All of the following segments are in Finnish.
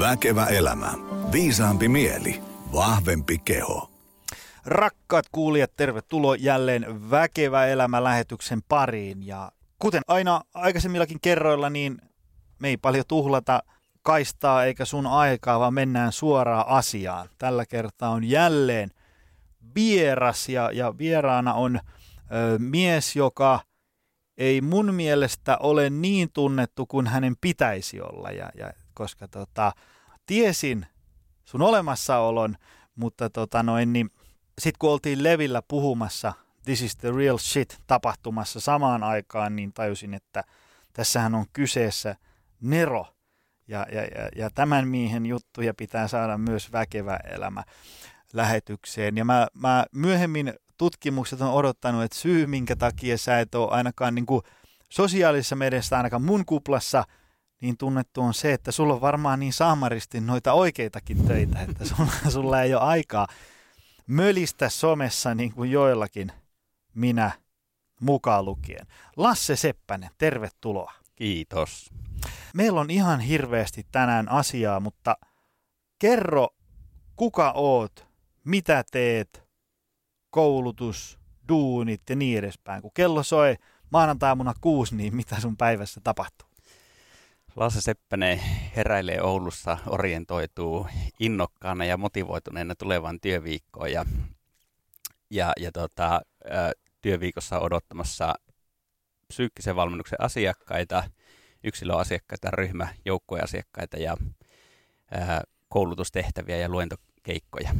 Väkevä elämä. Viisaampi mieli. Vahvempi keho. Rakkaat kuulijat, tervetuloa jälleen Väkevä elämä lähetyksen pariin. Ja kuten aina aikaisemmillakin kerroilla, niin me ei paljon tuhlata kaistaa eikä sun aikaa, vaan mennään suoraan asiaan. Tällä kertaa on jälleen vieras ja, ja vieraana on ö, mies, joka ei mun mielestä ole niin tunnettu kuin hänen pitäisi olla. Ja, ja koska tota, tiesin sun olemassaolon, mutta tota noin, niin sitten kun oltiin Levillä puhumassa This is the real shit tapahtumassa samaan aikaan, niin tajusin, että tässähän on kyseessä Nero. Ja, ja, ja, ja tämän miehen juttuja pitää saada myös väkevä elämä lähetykseen. Ja mä, mä myöhemmin tutkimukset on odottanut, että syy, minkä takia sä et ole ainakaan niin kuin sosiaalisessa mediassa, ainakaan mun kuplassa, niin tunnettu on se, että sulla on varmaan niin saamaristi noita oikeitakin töitä, että sulla, sulla ei ole aikaa mölistä somessa niin kuin joillakin minä mukaan lukien. Lasse Seppänen, tervetuloa. Kiitos. Meillä on ihan hirveästi tänään asiaa, mutta kerro, kuka oot, mitä teet, koulutus, duunit ja niin edespäin. Kun kello soi maanantaamuna kuusi, niin mitä sun päivässä tapahtuu? Lasse Seppänen heräilee Oulussa, orientoituu innokkaana ja motivoituneena tulevan työviikkoon ja, ja, ja tota, työviikossa odottamassa psyykkisen valmennuksen asiakkaita, yksilöasiakkaita, ryhmä, joukkueasiakkaita ja ää, koulutustehtäviä ja luentokeikkoja.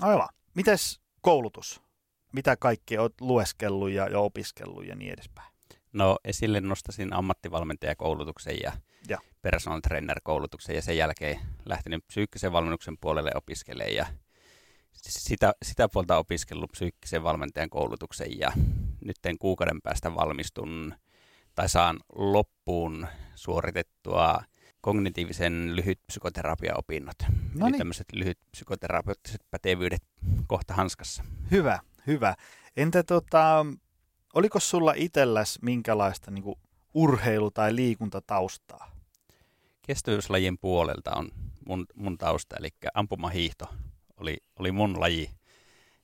Aivan. Mites koulutus? Mitä kaikkea olet lueskellut ja, ja opiskellut ja niin edespäin? No esille nostasin ammattivalmentajakoulutuksen ja, ja. personal trainer koulutuksen ja sen jälkeen lähtenyt psyykkisen valmennuksen puolelle opiskelemaan ja sitä, sitä puolta opiskellut psyykkisen valmentajan koulutuksen ja nyt kuukauden päästä valmistun tai saan loppuun suoritettua kognitiivisen lyhyt psykoterapiaopinnot. No niin. tämmöiset lyhyt psykoterapeuttiset pätevyydet kohta hanskassa. Hyvä, hyvä. Entä tota, oliko sulla itselläs minkälaista niin kuin, urheilu- tai liikuntataustaa? Kestävyyslajien puolelta on mun, mun tausta, eli ampumahiihto oli, oli mun laji.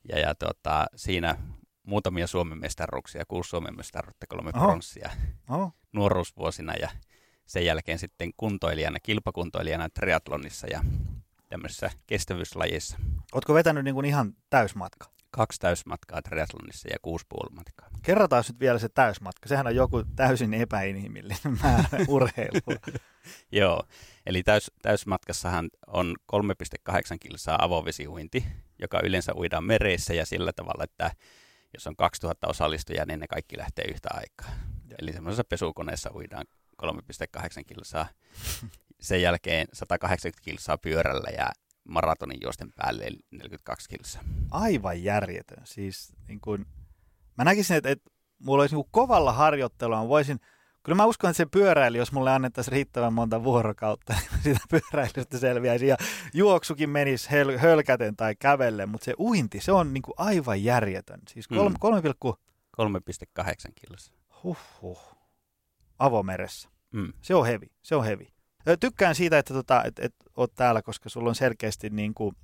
Ja, ja tota, siinä muutamia Suomen mestaruuksia, kuusi Suomen mestaruutta, kolme Oho. pronssia Oho. nuoruusvuosina ja sen jälkeen sitten kuntoilijana, kilpakuntoilijana triatlonissa ja tämmöisessä kestävyyslajissa. Oletko vetänyt niin kuin ihan täysmatka? Kaksi täysmatkaa triatlonissa ja kuusi matkaa. Kerrotaan nyt vielä se täysmatka. Sehän on joku täysin epäinhimillinen määrä urheilua. Joo, eli täys, täysmatkassahan on 3,8 kilsaa avovesiuinti, joka yleensä uidaan mereissä ja sillä tavalla, että jos on 2000 osallistujaa, niin ne kaikki lähtee yhtä aikaa. Eli semmoisessa pesukoneessa uidaan 3,8 kilsaa. Sen jälkeen 180 kilsaa pyörällä ja maratonin juosten päälle 42 kilsaa. Aivan järjetön. Siis niin kuin, mä näkisin, että, että mulla olisi niin kovalla harjoittelua, voisin, kyllä mä uskon, että se pyöräily, jos mulle annettaisiin riittävän monta vuorokautta, niin sitä pyöräilystä selviäisi. Ja juoksukin menisi höl- hölkäten tai kävelle, mutta se uinti, se on niin kuin aivan järjetön. Siis 3, mm. 3,8 kilsaa. Huhhuh avomeressä. Mm. Se on hevi, se on hevi. Tykkään siitä, että, tota, että, että oot täällä, koska sulla on selkeästi niin kuin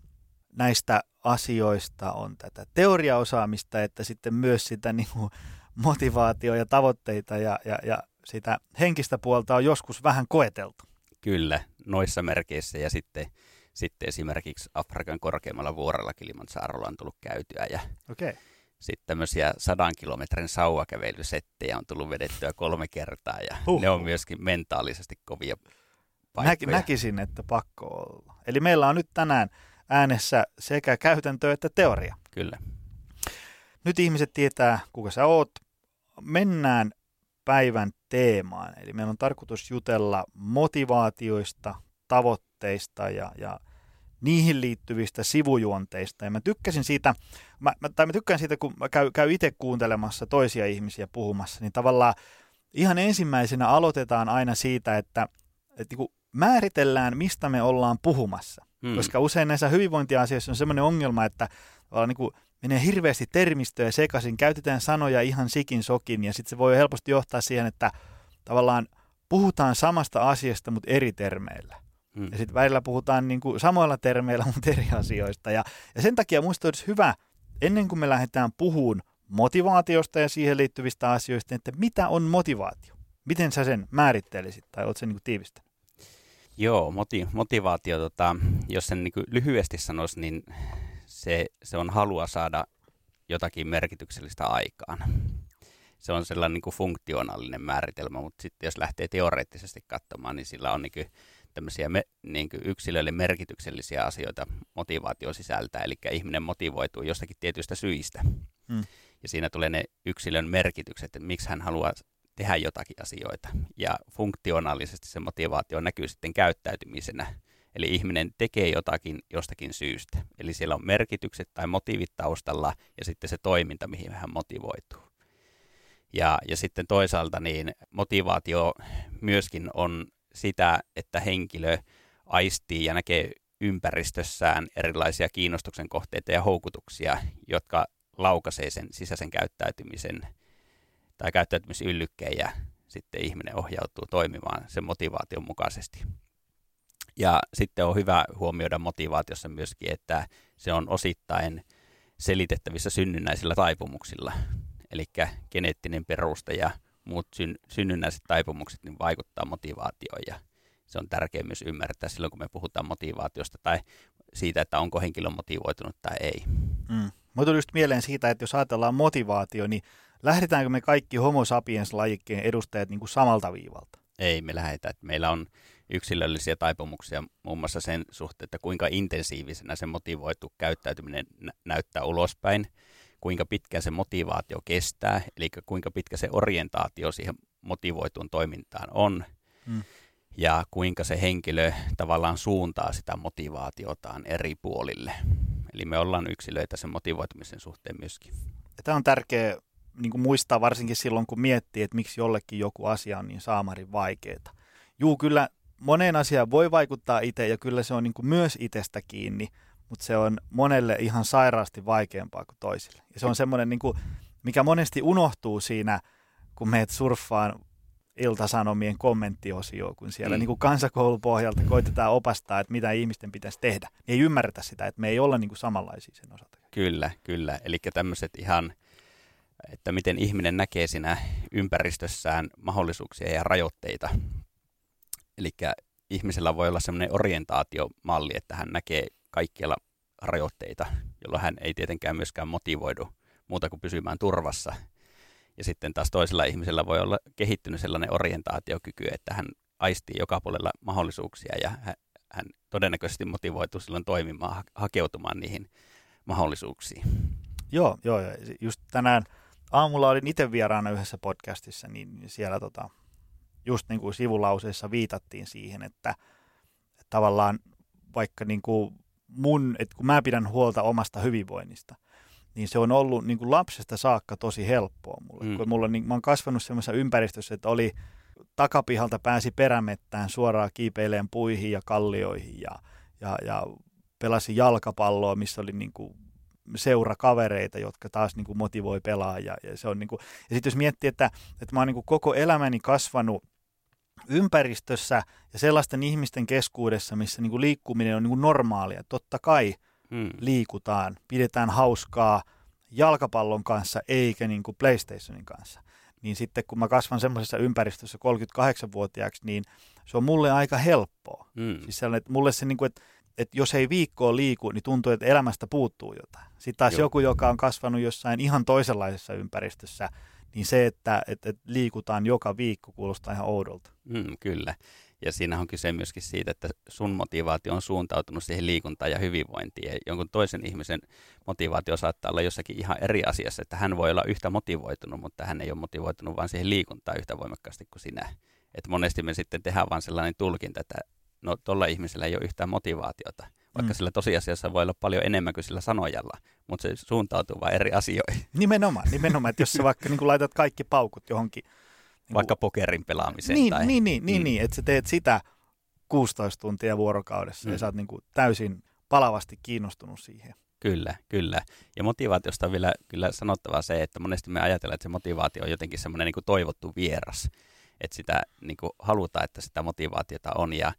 näistä asioista on tätä teoriaosaamista, että sitten myös sitä niin kuin motivaatio ja tavoitteita ja, ja, ja sitä henkistä puolta on joskus vähän koeteltu. Kyllä, noissa merkeissä ja sitten, sitten esimerkiksi Afrikan korkeimmalla vuorella Kilimanjaarolla on tullut käytyä ja okay sitten tämmöisiä sadan kilometrin sauvakävelysettejä on tullut vedettyä kolme kertaa ja huh. ne on myöskin mentaalisesti kovia. Nä, näkisin, että pakko olla. Eli meillä on nyt tänään äänessä sekä käytäntö että teoria. Kyllä. Nyt ihmiset tietää, kuka sä oot. Mennään päivän teemaan. Eli meillä on tarkoitus jutella motivaatioista, tavoitteista ja, ja niihin liittyvistä sivujuonteista. Ja mä tykkäsin siitä, mä, mä, tai mä tykkään siitä, kun mä käyn käy itse kuuntelemassa toisia ihmisiä puhumassa, niin tavallaan ihan ensimmäisenä aloitetaan aina siitä, että, että niin määritellään, mistä me ollaan puhumassa. Hmm. Koska usein näissä hyvinvointiasioissa on sellainen ongelma, että niin kuin menee hirveästi termistöä sekaisin, käytetään sanoja ihan sikin sokin, ja sitten se voi helposti johtaa siihen, että tavallaan puhutaan samasta asiasta, mutta eri termeillä. Mm. Ja sitten välillä puhutaan niin kuin samoilla termeillä, mutta eri asioista. Ja, ja sen takia minusta olisi hyvä, ennen kuin me lähdetään puhumaan motivaatiosta ja siihen liittyvistä asioista, että mitä on motivaatio? Miten sä sen määrittelisit tai oletko sen niin tiivistänyt? Joo, moti, motivaatio, tota, jos sen niin lyhyesti sanoisi, niin se, se on halua saada jotakin merkityksellistä aikaan. Se on sellainen niin kuin funktionaalinen määritelmä, mutta sitten jos lähtee teoreettisesti katsomaan, niin sillä on niin kuin tämmöisiä me, niin kuin yksilöille merkityksellisiä asioita motivaatio sisältää, eli ihminen motivoituu jostakin tietyistä syistä. Hmm. Ja siinä tulee ne yksilön merkitykset, että miksi hän haluaa tehdä jotakin asioita. Ja funktionaalisesti se motivaatio näkyy sitten käyttäytymisenä. Eli ihminen tekee jotakin jostakin syystä. Eli siellä on merkitykset tai motiivit taustalla ja sitten se toiminta, mihin hän motivoituu. Ja, ja sitten toisaalta niin motivaatio myöskin on sitä, että henkilö aistii ja näkee ympäristössään erilaisia kiinnostuksen kohteita ja houkutuksia, jotka laukaisee sen sisäisen käyttäytymisen tai käyttäytymisyllykkein ja sitten ihminen ohjautuu toimimaan sen motivaation mukaisesti. Ja sitten on hyvä huomioida motivaatiossa myöskin, että se on osittain selitettävissä synnynnäisillä taipumuksilla. Eli geneettinen perusta ja muut syn, synnynnäiset taipumukset niin vaikuttaa motivaatioon ja se on tärkeää myös ymmärtää silloin, kun me puhutaan motivaatiosta tai siitä, että onko henkilö motivoitunut tai ei. Mm. Mä tuli just mieleen siitä, että jos ajatellaan motivaatio, niin lähdetäänkö me kaikki homo sapiens-lajikkeen edustajat niin kuin samalta viivalta? Ei me lähdetä. Meillä on yksilöllisiä taipumuksia muun muassa sen suhteen, että kuinka intensiivisenä se motivoitu käyttäytyminen nä- näyttää ulospäin, kuinka pitkä se motivaatio kestää, eli kuinka pitkä se orientaatio siihen motivoituun toimintaan on, hmm. ja kuinka se henkilö tavallaan suuntaa sitä motivaatiotaan eri puolille. Eli me ollaan yksilöitä sen motivoitumisen suhteen myöskin. Tämä on tärkeä niin kuin muistaa varsinkin silloin, kun miettii, että miksi jollekin joku asia on niin saamarin vaikeaa. Juu, kyllä moneen asiaan voi vaikuttaa itse ja kyllä se on niin kuin myös itsestä kiinni, mutta se on monelle ihan sairaasti vaikeampaa kuin toisille. Ja se on semmoinen, niin kuin, mikä monesti unohtuu siinä, kun meet surffaan iltasanomien kommenttiosioon, kun siellä mm. niin kuin kansakoulupohjalta koitetaan opastaa, että mitä ihmisten pitäisi tehdä. Ei ymmärretä sitä, että me ei olla niin kuin samanlaisia sen osalta. Kyllä, kyllä. Eli tämmöiset ihan, että miten ihminen näkee siinä ympäristössään mahdollisuuksia ja rajoitteita. Eli ihmisellä voi olla semmoinen orientaatiomalli, että hän näkee kaikkialla rajoitteita, jolloin hän ei tietenkään myöskään motivoidu muuta kuin pysymään turvassa. Ja sitten taas toisella ihmisellä voi olla kehittynyt sellainen orientaatiokyky, että hän aistii joka puolella mahdollisuuksia ja hän, todennäköisesti motivoituu silloin toimimaan, hakeutumaan niihin mahdollisuuksiin. Joo, joo. Just tänään aamulla olin itse vieraana yhdessä podcastissa, niin siellä tota, just niin kuin sivulauseessa viitattiin siihen, että, että tavallaan vaikka niin kuin mun, että kun mä pidän huolta omasta hyvinvoinnista, niin se on ollut niin kuin lapsesta saakka tosi helppoa mulle. Mm. Kun mulla, niin, mä oon kasvanut semmoisessa ympäristössä, että oli takapihalta pääsi perämettään suoraan kiipeileen puihin ja kallioihin ja, ja, ja pelasi jalkapalloa, missä oli niin kuin seurakavereita, jotka taas niin kuin motivoi pelaa. Ja, se on niin kuin, ja sitten jos miettii, että, että mä oon niin kuin koko elämäni kasvanut ympäristössä ja sellaisten ihmisten keskuudessa, missä niin kuin liikkuminen on niin kuin normaalia. Totta kai mm. liikutaan, pidetään hauskaa jalkapallon kanssa eikä niin kuin PlayStationin kanssa. Niin sitten kun mä kasvan semmoisessa ympäristössä 38-vuotiaaksi, niin se on mulle aika helppoa. Mm. Siis sellainen, että mulle se, niin kuin, että, että jos ei viikkoa liiku, niin tuntuu, että elämästä puuttuu jotain. Sitten taas Joo. joku, joka on kasvanut jossain ihan toisenlaisessa ympäristössä, niin se, että, että, että liikutaan joka viikko, kuulostaa ihan oudolta. Mm, kyllä. Ja siinä on kyse myöskin siitä, että sun motivaatio on suuntautunut siihen liikuntaan ja hyvinvointiin. Ja jonkun toisen ihmisen motivaatio saattaa olla jossakin ihan eri asiassa, että hän voi olla yhtä motivoitunut, mutta hän ei ole motivoitunut vaan siihen liikuntaan yhtä voimakkaasti kuin sinä. Että monesti me sitten tehdään vaan sellainen tulkinta, että no tuolla ihmisellä ei ole yhtään motivaatiota, vaikka mm. sillä tosiasiassa voi olla paljon enemmän kuin sillä sanojalla, mutta se suuntautuu vain eri asioihin. Nimenomaan, nimenomaan että jos sä vaikka niin laitat kaikki paukut johonkin niin Vaikka pokerin pelaamiseen. Niin, tai... niin, niin, niin, mm. niin, että sä teet sitä 16 tuntia vuorokaudessa mm. ja sä oot niin kuin täysin palavasti kiinnostunut siihen. Kyllä, kyllä. Ja motivaatiosta on vielä kyllä sanottava se, että monesti me ajatellaan, että se motivaatio on jotenkin semmoinen niin toivottu vieras. Että sitä niin kuin halutaan, että sitä motivaatiota on. Ja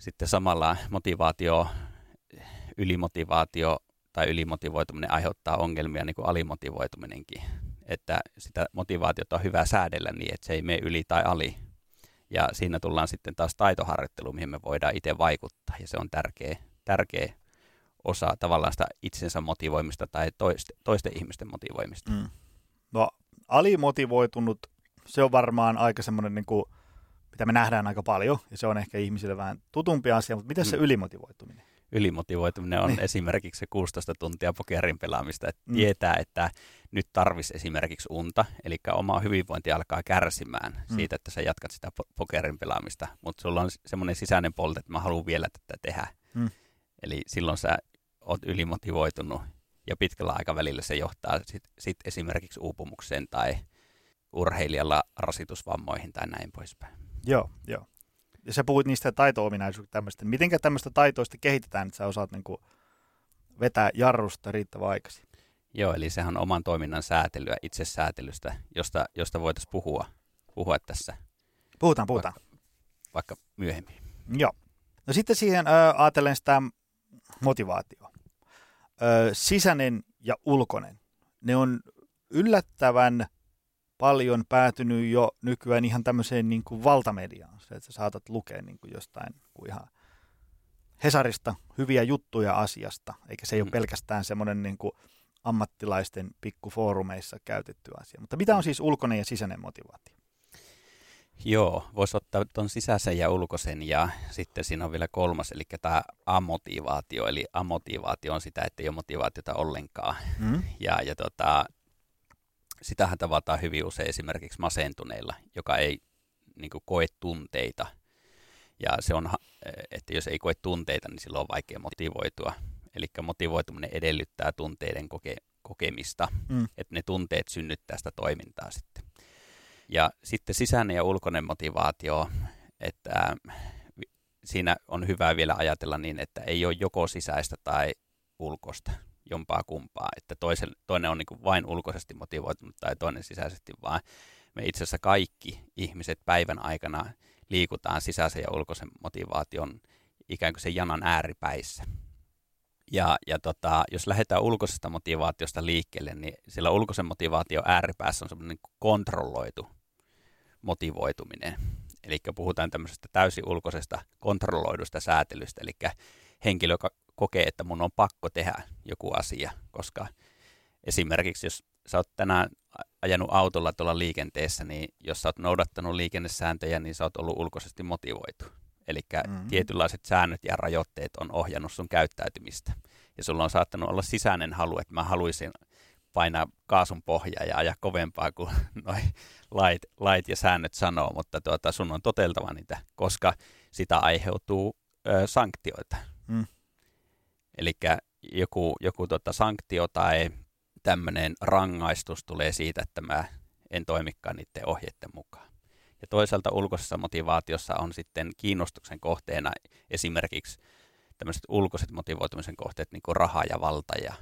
sitten samalla motivaatio, ylimotivaatio tai ylimotivoituminen aiheuttaa ongelmia niin kuin alimotivoituminenkin. Että sitä motivaatiota on hyvä säädellä niin, että se ei mene yli tai ali. Ja siinä tullaan sitten taas taitoharjoitteluun, mihin me voidaan itse vaikuttaa. Ja se on tärkeä, tärkeä osa tavallaan sitä itsensä motivoimista tai toiste, toisten ihmisten motivoimista. Mm. No alimotivoitunut, se on varmaan aika semmoinen, niin kuin, mitä me nähdään aika paljon, ja se on ehkä ihmisille vähän tutumpi asia, mutta mitä se mm. ylimotivoituminen? Ylimotivoituminen on niin. esimerkiksi se 16 tuntia pokerin pelaamista, että mm. tietää, että nyt tarvisi esimerkiksi unta, eli oma hyvinvointi alkaa kärsimään mm. siitä, että sä jatkat sitä pokerin pelaamista, mutta sulla on semmoinen sisäinen polta, että mä haluan vielä tätä tehdä. Mm. Eli silloin sä oot ylimotivoitunut ja pitkällä aikavälillä se johtaa sit, sit esimerkiksi uupumukseen tai urheilijalla rasitusvammoihin tai näin poispäin. Joo, joo. Ja sä puhuit niistä taito-ominaisuuksista tämmöistä. Mitenkä tämmöistä taitoista kehitetään, että sä osaat niin kuin vetää jarrusta riittävän aikaisin? Joo, eli sehän on oman toiminnan säätelyä, itsesäätelystä, josta, josta voitaisiin puhua, puhua tässä. Puhutaan, puhutaan. Vaikka, vaikka myöhemmin. Joo. No sitten siihen äh, ajatellen sitä motivaatio. Ö, sisäinen ja ulkoinen. Ne on yllättävän paljon päätynyt jo nykyään ihan tämmöiseen niin kuin valtamediaan. Se, että sä saatat lukea niin kuin jostain kuin ihan Hesarista hyviä juttuja asiasta, eikä se ei ole mm. pelkästään semmoinen niin kuin ammattilaisten pikkufoorumeissa käytetty asia. Mutta mitä on siis ulkoinen ja sisäinen motivaatio? Joo, voisi ottaa tuon sisäisen ja ulkoisen ja sitten siinä on vielä kolmas, eli tämä amotivaatio. Eli amotivaatio on sitä, että ei ole motivaatiota ollenkaan. Mm. Ja, ja tota, sitähän tavataan hyvin usein esimerkiksi masentuneilla, joka ei niin kuin, koe tunteita. Ja se on, että jos ei koe tunteita, niin silloin on vaikea motivoitua. Eli motivoituminen edellyttää tunteiden koke- kokemista, mm. että ne tunteet synnyttää sitä toimintaa sitten. Ja sitten sisäinen ja ulkoinen motivaatio, että siinä on hyvä vielä ajatella niin, että ei ole joko sisäistä tai ulkoista jompaa kumpaa, että toisen, toinen on niin kuin vain ulkoisesti motivoitunut tai toinen sisäisesti, vaan me itse asiassa kaikki ihmiset päivän aikana liikutaan sisäisen ja ulkoisen motivaation ikään kuin sen janan ääripäissä. Ja, ja tota, jos lähdetään ulkoisesta motivaatiosta liikkeelle, niin sillä ulkoisen motivaation ääripäässä on semmoinen kontrolloitu motivoituminen. Eli puhutaan tämmöisestä täysin ulkoisesta kontrolloidusta säätelystä, eli henkilö, joka kokee, että mun on pakko tehdä joku asia, koska esimerkiksi jos sä oot tänään ajanut autolla tuolla liikenteessä, niin jos sä oot noudattanut liikennesääntöjä, niin sä oot ollut ulkoisesti motivoitu. Eli mm-hmm. tietynlaiset säännöt ja rajoitteet on ohjannut sun käyttäytymistä. Ja sulla on saattanut olla sisäinen halu, että mä haluaisin painaa kaasun pohjaa ja ajaa kovempaa kuin noi lait, lait ja säännöt sanoo, mutta tuota, sun on toteltava niitä, koska sitä aiheutuu ö, sanktioita. Mm. Eli joku, joku tota, sanktio tai tämmöinen rangaistus tulee siitä, että mä en toimikaan niiden ohjeiden mukaan. Ja toisaalta ulkoisessa motivaatiossa on sitten kiinnostuksen kohteena esimerkiksi tämmöiset ulkoiset motivoitumisen kohteet, niin kuin raha ja valta ja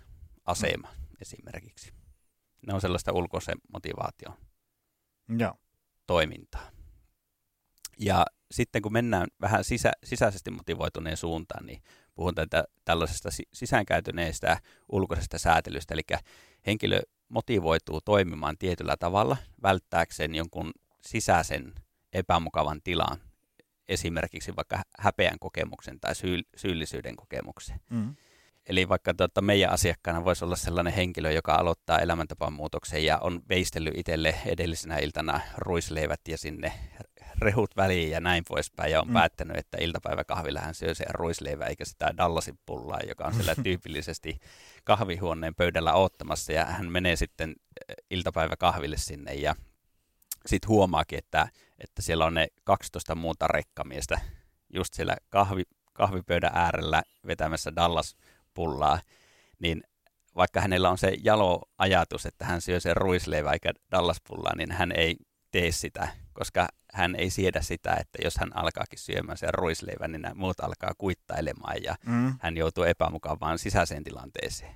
asema. Mm esimerkiksi. Ne on sellaista ulkoisen motivaation Joo. toimintaa. Ja sitten kun mennään vähän sisä, sisäisesti motivoituneen suuntaan, niin puhutaan tätä, tällaisesta sisäänkäytyneestä ulkoisesta säätelystä, eli henkilö motivoituu toimimaan tietyllä tavalla välttääkseen jonkun sisäisen epämukavan tilan, esimerkiksi vaikka häpeän kokemuksen tai syyllisyyden kokemuksen. Mm. Eli vaikka tuota, meidän asiakkaana voisi olla sellainen henkilö, joka aloittaa elämäntapamuutoksen ja on veistellyt itselle edellisenä iltana ruisleivät ja sinne rehut väliin ja näin poispäin. Ja on mm. päättänyt, että iltapäiväkahvilla hän syö sen ruisleivä eikä sitä Dallasin pullaa, joka on siellä tyypillisesti kahvihuoneen pöydällä ottamassa. Ja hän menee sitten eh, iltapäiväkahville sinne ja sitten huomaakin, että, että siellä on ne 12 muuta rekkamiestä just siellä kahvi, kahvipöydän äärellä vetämässä Dallas pullaa, niin vaikka hänellä on se jalo ajatus, että hän syö sen ruisleivä eikä Dallas-pullaa, niin hän ei tee sitä, koska hän ei siedä sitä, että jos hän alkaakin syömään sen ruisleivän, niin nämä muut alkaa kuittailemaan ja mm. hän joutuu epämukavaan sisäiseen tilanteeseen,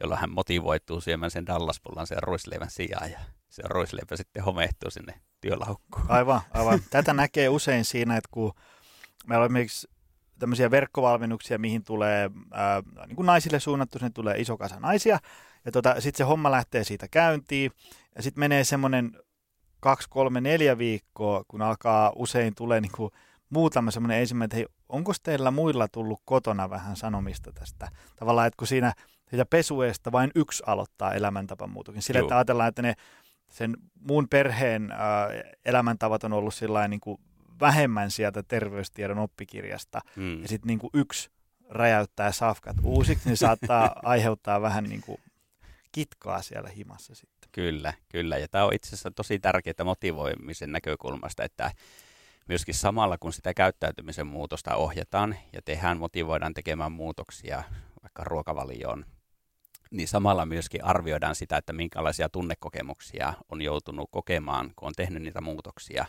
jolloin hän motivoituu syömään sen Dallas-pullan sen ruisleivän sijaan ja se ruisleipä sitten homehtuu sinne työlaukkuun. Aivan, aivan. Tätä näkee usein siinä, että kun meillä on esimerkiksi tämmöisiä verkkovalmennuksia, mihin tulee ää, niin kuin naisille suunnattu, sinne tulee iso kasa naisia. Ja tota, sitten se homma lähtee siitä käyntiin. Ja sitten menee semmoinen kaksi, kolme, neljä viikkoa, kun alkaa usein tulee niin kuin muutama semmoinen ensimmäinen, että hei, onko teillä muilla tullut kotona vähän sanomista tästä? Tavallaan, että kun siinä siitä pesueesta vain yksi aloittaa elämäntapamuutoksen. Sillä, että ajatellaan, että ne sen muun perheen äh, elämäntavat on ollut sillä niin kuin vähemmän sieltä terveystiedon oppikirjasta, mm. ja sitten niin kuin yksi räjäyttää safkat uusiksi, niin saattaa aiheuttaa vähän niin kuin kitkaa siellä himassa sitten. Kyllä, kyllä. Ja tämä on itse asiassa tosi tärkeää motivoimisen näkökulmasta, että myöskin samalla kun sitä käyttäytymisen muutosta ohjataan ja tehdään, motivoidaan tekemään muutoksia vaikka ruokavalioon, niin samalla myöskin arvioidaan sitä, että minkälaisia tunnekokemuksia on joutunut kokemaan, kun on tehnyt niitä muutoksia.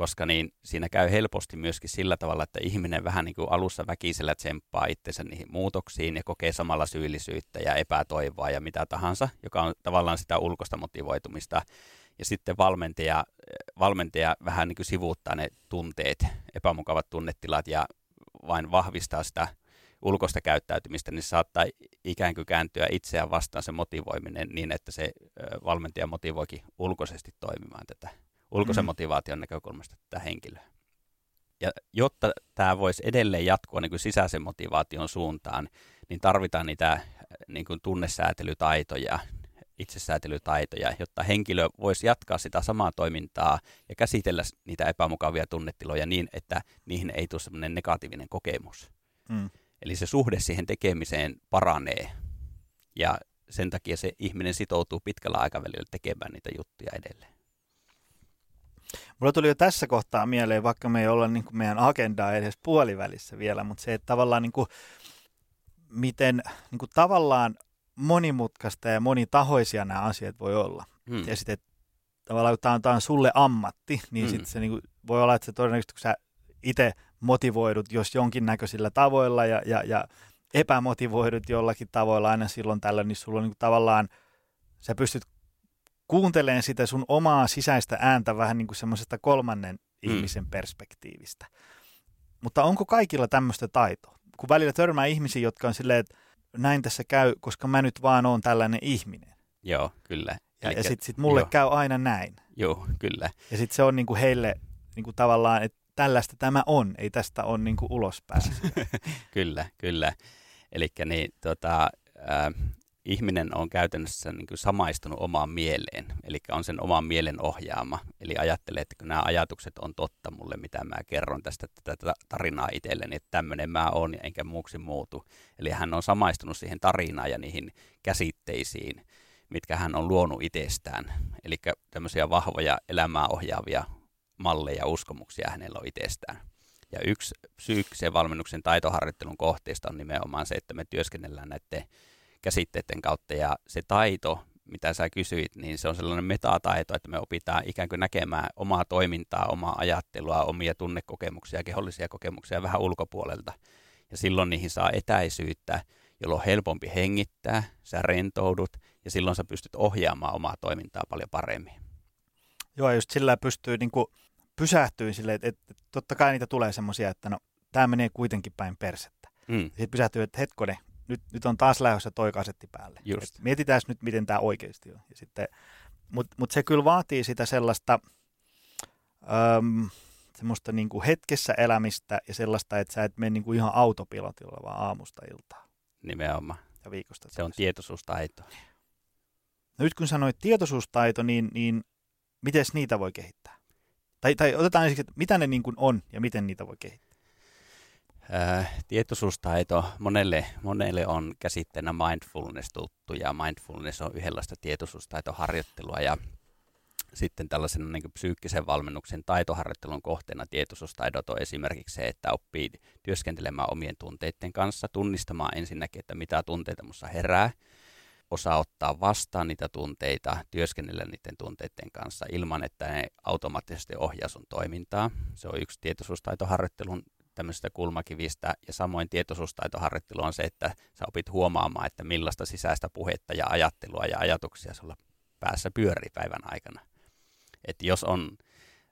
Koska niin siinä käy helposti myöskin sillä tavalla, että ihminen vähän niin kuin alussa väkisellä tsemppaa itsensä niihin muutoksiin ja kokee samalla syyllisyyttä ja epätoivoa ja mitä tahansa, joka on tavallaan sitä ulkoista motivoitumista. Ja sitten valmentaja, valmentaja vähän niin kuin sivuuttaa ne tunteet, epämukavat tunnetilat ja vain vahvistaa sitä ulkoista käyttäytymistä, niin saattaa ikään kuin kääntyä itseään vastaan se motivoiminen niin, että se valmentaja motivoikin ulkoisesti toimimaan tätä ulkoisen mm. motivaation näkökulmasta tätä henkilöä. Ja jotta tämä voisi edelleen jatkua niin kuin sisäisen motivaation suuntaan, niin tarvitaan niitä niin kuin tunnesäätelytaitoja, itsesäätelytaitoja, jotta henkilö voisi jatkaa sitä samaa toimintaa ja käsitellä niitä epämukavia tunnetiloja niin, että niihin ei tule sellainen negatiivinen kokemus. Mm. Eli se suhde siihen tekemiseen paranee ja sen takia se ihminen sitoutuu pitkällä aikavälillä tekemään niitä juttuja edelleen. Mulla tuli jo tässä kohtaa mieleen, vaikka me ei olla niin kuin meidän agendaa edes puolivälissä vielä, mutta se, että tavallaan niin kuin, miten niin kuin tavallaan monimutkaista ja monitahoisia nämä asiat voi olla. Hmm. Ja sitten tavallaan kun tämä on, tämä on sulle ammatti, niin hmm. sitten se niin kuin, voi olla, että se todennäköisesti kun sä itse motivoidut jos jonkinnäköisillä tavoilla ja, ja, ja epämotivoidut jollakin tavoilla aina silloin tällä, niin sulla on niin kuin tavallaan, sä pystyt kuuntelemaan sitä sun omaa sisäistä ääntä vähän niin kuin semmoisesta kolmannen mm. ihmisen perspektiivistä. Mutta onko kaikilla tämmöistä taitoa? Kun välillä törmää ihmisiä, jotka on silleen, että näin tässä käy, koska mä nyt vaan oon tällainen ihminen. Joo, kyllä. Ja, ja sitten sit mulle joo. käy aina näin. Joo, kyllä. Ja sitten se on niinku heille niinku tavallaan, että tällaista tämä on, ei tästä ole niinku ulospäin. kyllä, kyllä. Eli niin, tota, äh, ihminen on käytännössä niin kuin samaistunut omaan mieleen, eli on sen oman mielen ohjaama. Eli ajattelee, että kun nämä ajatukset on totta mulle, mitä mä kerron tästä tätä tarinaa itselleni, että tämmöinen mä oon enkä muuksi muutu. Eli hän on samaistunut siihen tarinaan ja niihin käsitteisiin, mitkä hän on luonut itsestään. Eli tämmöisiä vahvoja elämää ohjaavia malleja ja uskomuksia hänellä on itsestään. Ja yksi psyykkisen valmennuksen taitoharjoittelun kohteista on nimenomaan se, että me työskennellään näiden käsitteiden kautta ja se taito, mitä sä kysyit, niin se on sellainen metataito, että me opitaan ikään kuin näkemään omaa toimintaa, omaa ajattelua, omia tunnekokemuksia, kehollisia kokemuksia vähän ulkopuolelta. Ja silloin niihin saa etäisyyttä, jolloin on helpompi hengittää, sä rentoudut ja silloin sä pystyt ohjaamaan omaa toimintaa paljon paremmin. Joo, just sillä pystyy niin kuin pysähtyä silleen, että, että totta kai niitä tulee semmoisia, että no tämä menee kuitenkin päin persettä. Mm. Sitten pysähtyy, että hetkone, nyt, nyt on taas lähdössä toi kasetti päälle. Just. Et mietitään nyt, miten tämä oikeasti on. Mutta mut se kyllä vaatii sitä sellaista äm, semmoista niinku hetkessä elämistä ja sellaista, että sä et mene niinku ihan autopilotilla vaan aamusta iltaa. Nimenomaan. Ja viikosta. Se on tietoisuustaito. No nyt kun sanoit tietoisuustaito, niin, niin miten niitä voi kehittää? Tai, tai otetaan ensiksi, että mitä ne niin on ja miten niitä voi kehittää? Äh, tietoisuustaito monelle, monelle on käsitteenä mindfulness tuttu ja mindfulness on yhdenlaista tietoisuustaitoharjoittelua ja sitten tällaisen niin psyykkisen valmennuksen taitoharjoittelun kohteena tietoisuustaidot on esimerkiksi se, että oppii työskentelemään omien tunteiden kanssa, tunnistamaan ensinnäkin, että mitä tunteita minussa herää, osaa ottaa vastaan niitä tunteita, työskennellä niiden tunteiden kanssa ilman, että ne automaattisesti ohjaa sun toimintaa. Se on yksi tietoisuustaitoharjoittelun tämmöisistä kulmakivistä ja samoin tietoisuustaitoharjoittelu on se, että sä opit huomaamaan, että millaista sisäistä puhetta ja ajattelua ja ajatuksia sulla päässä pyörii päivän aikana. Että jos on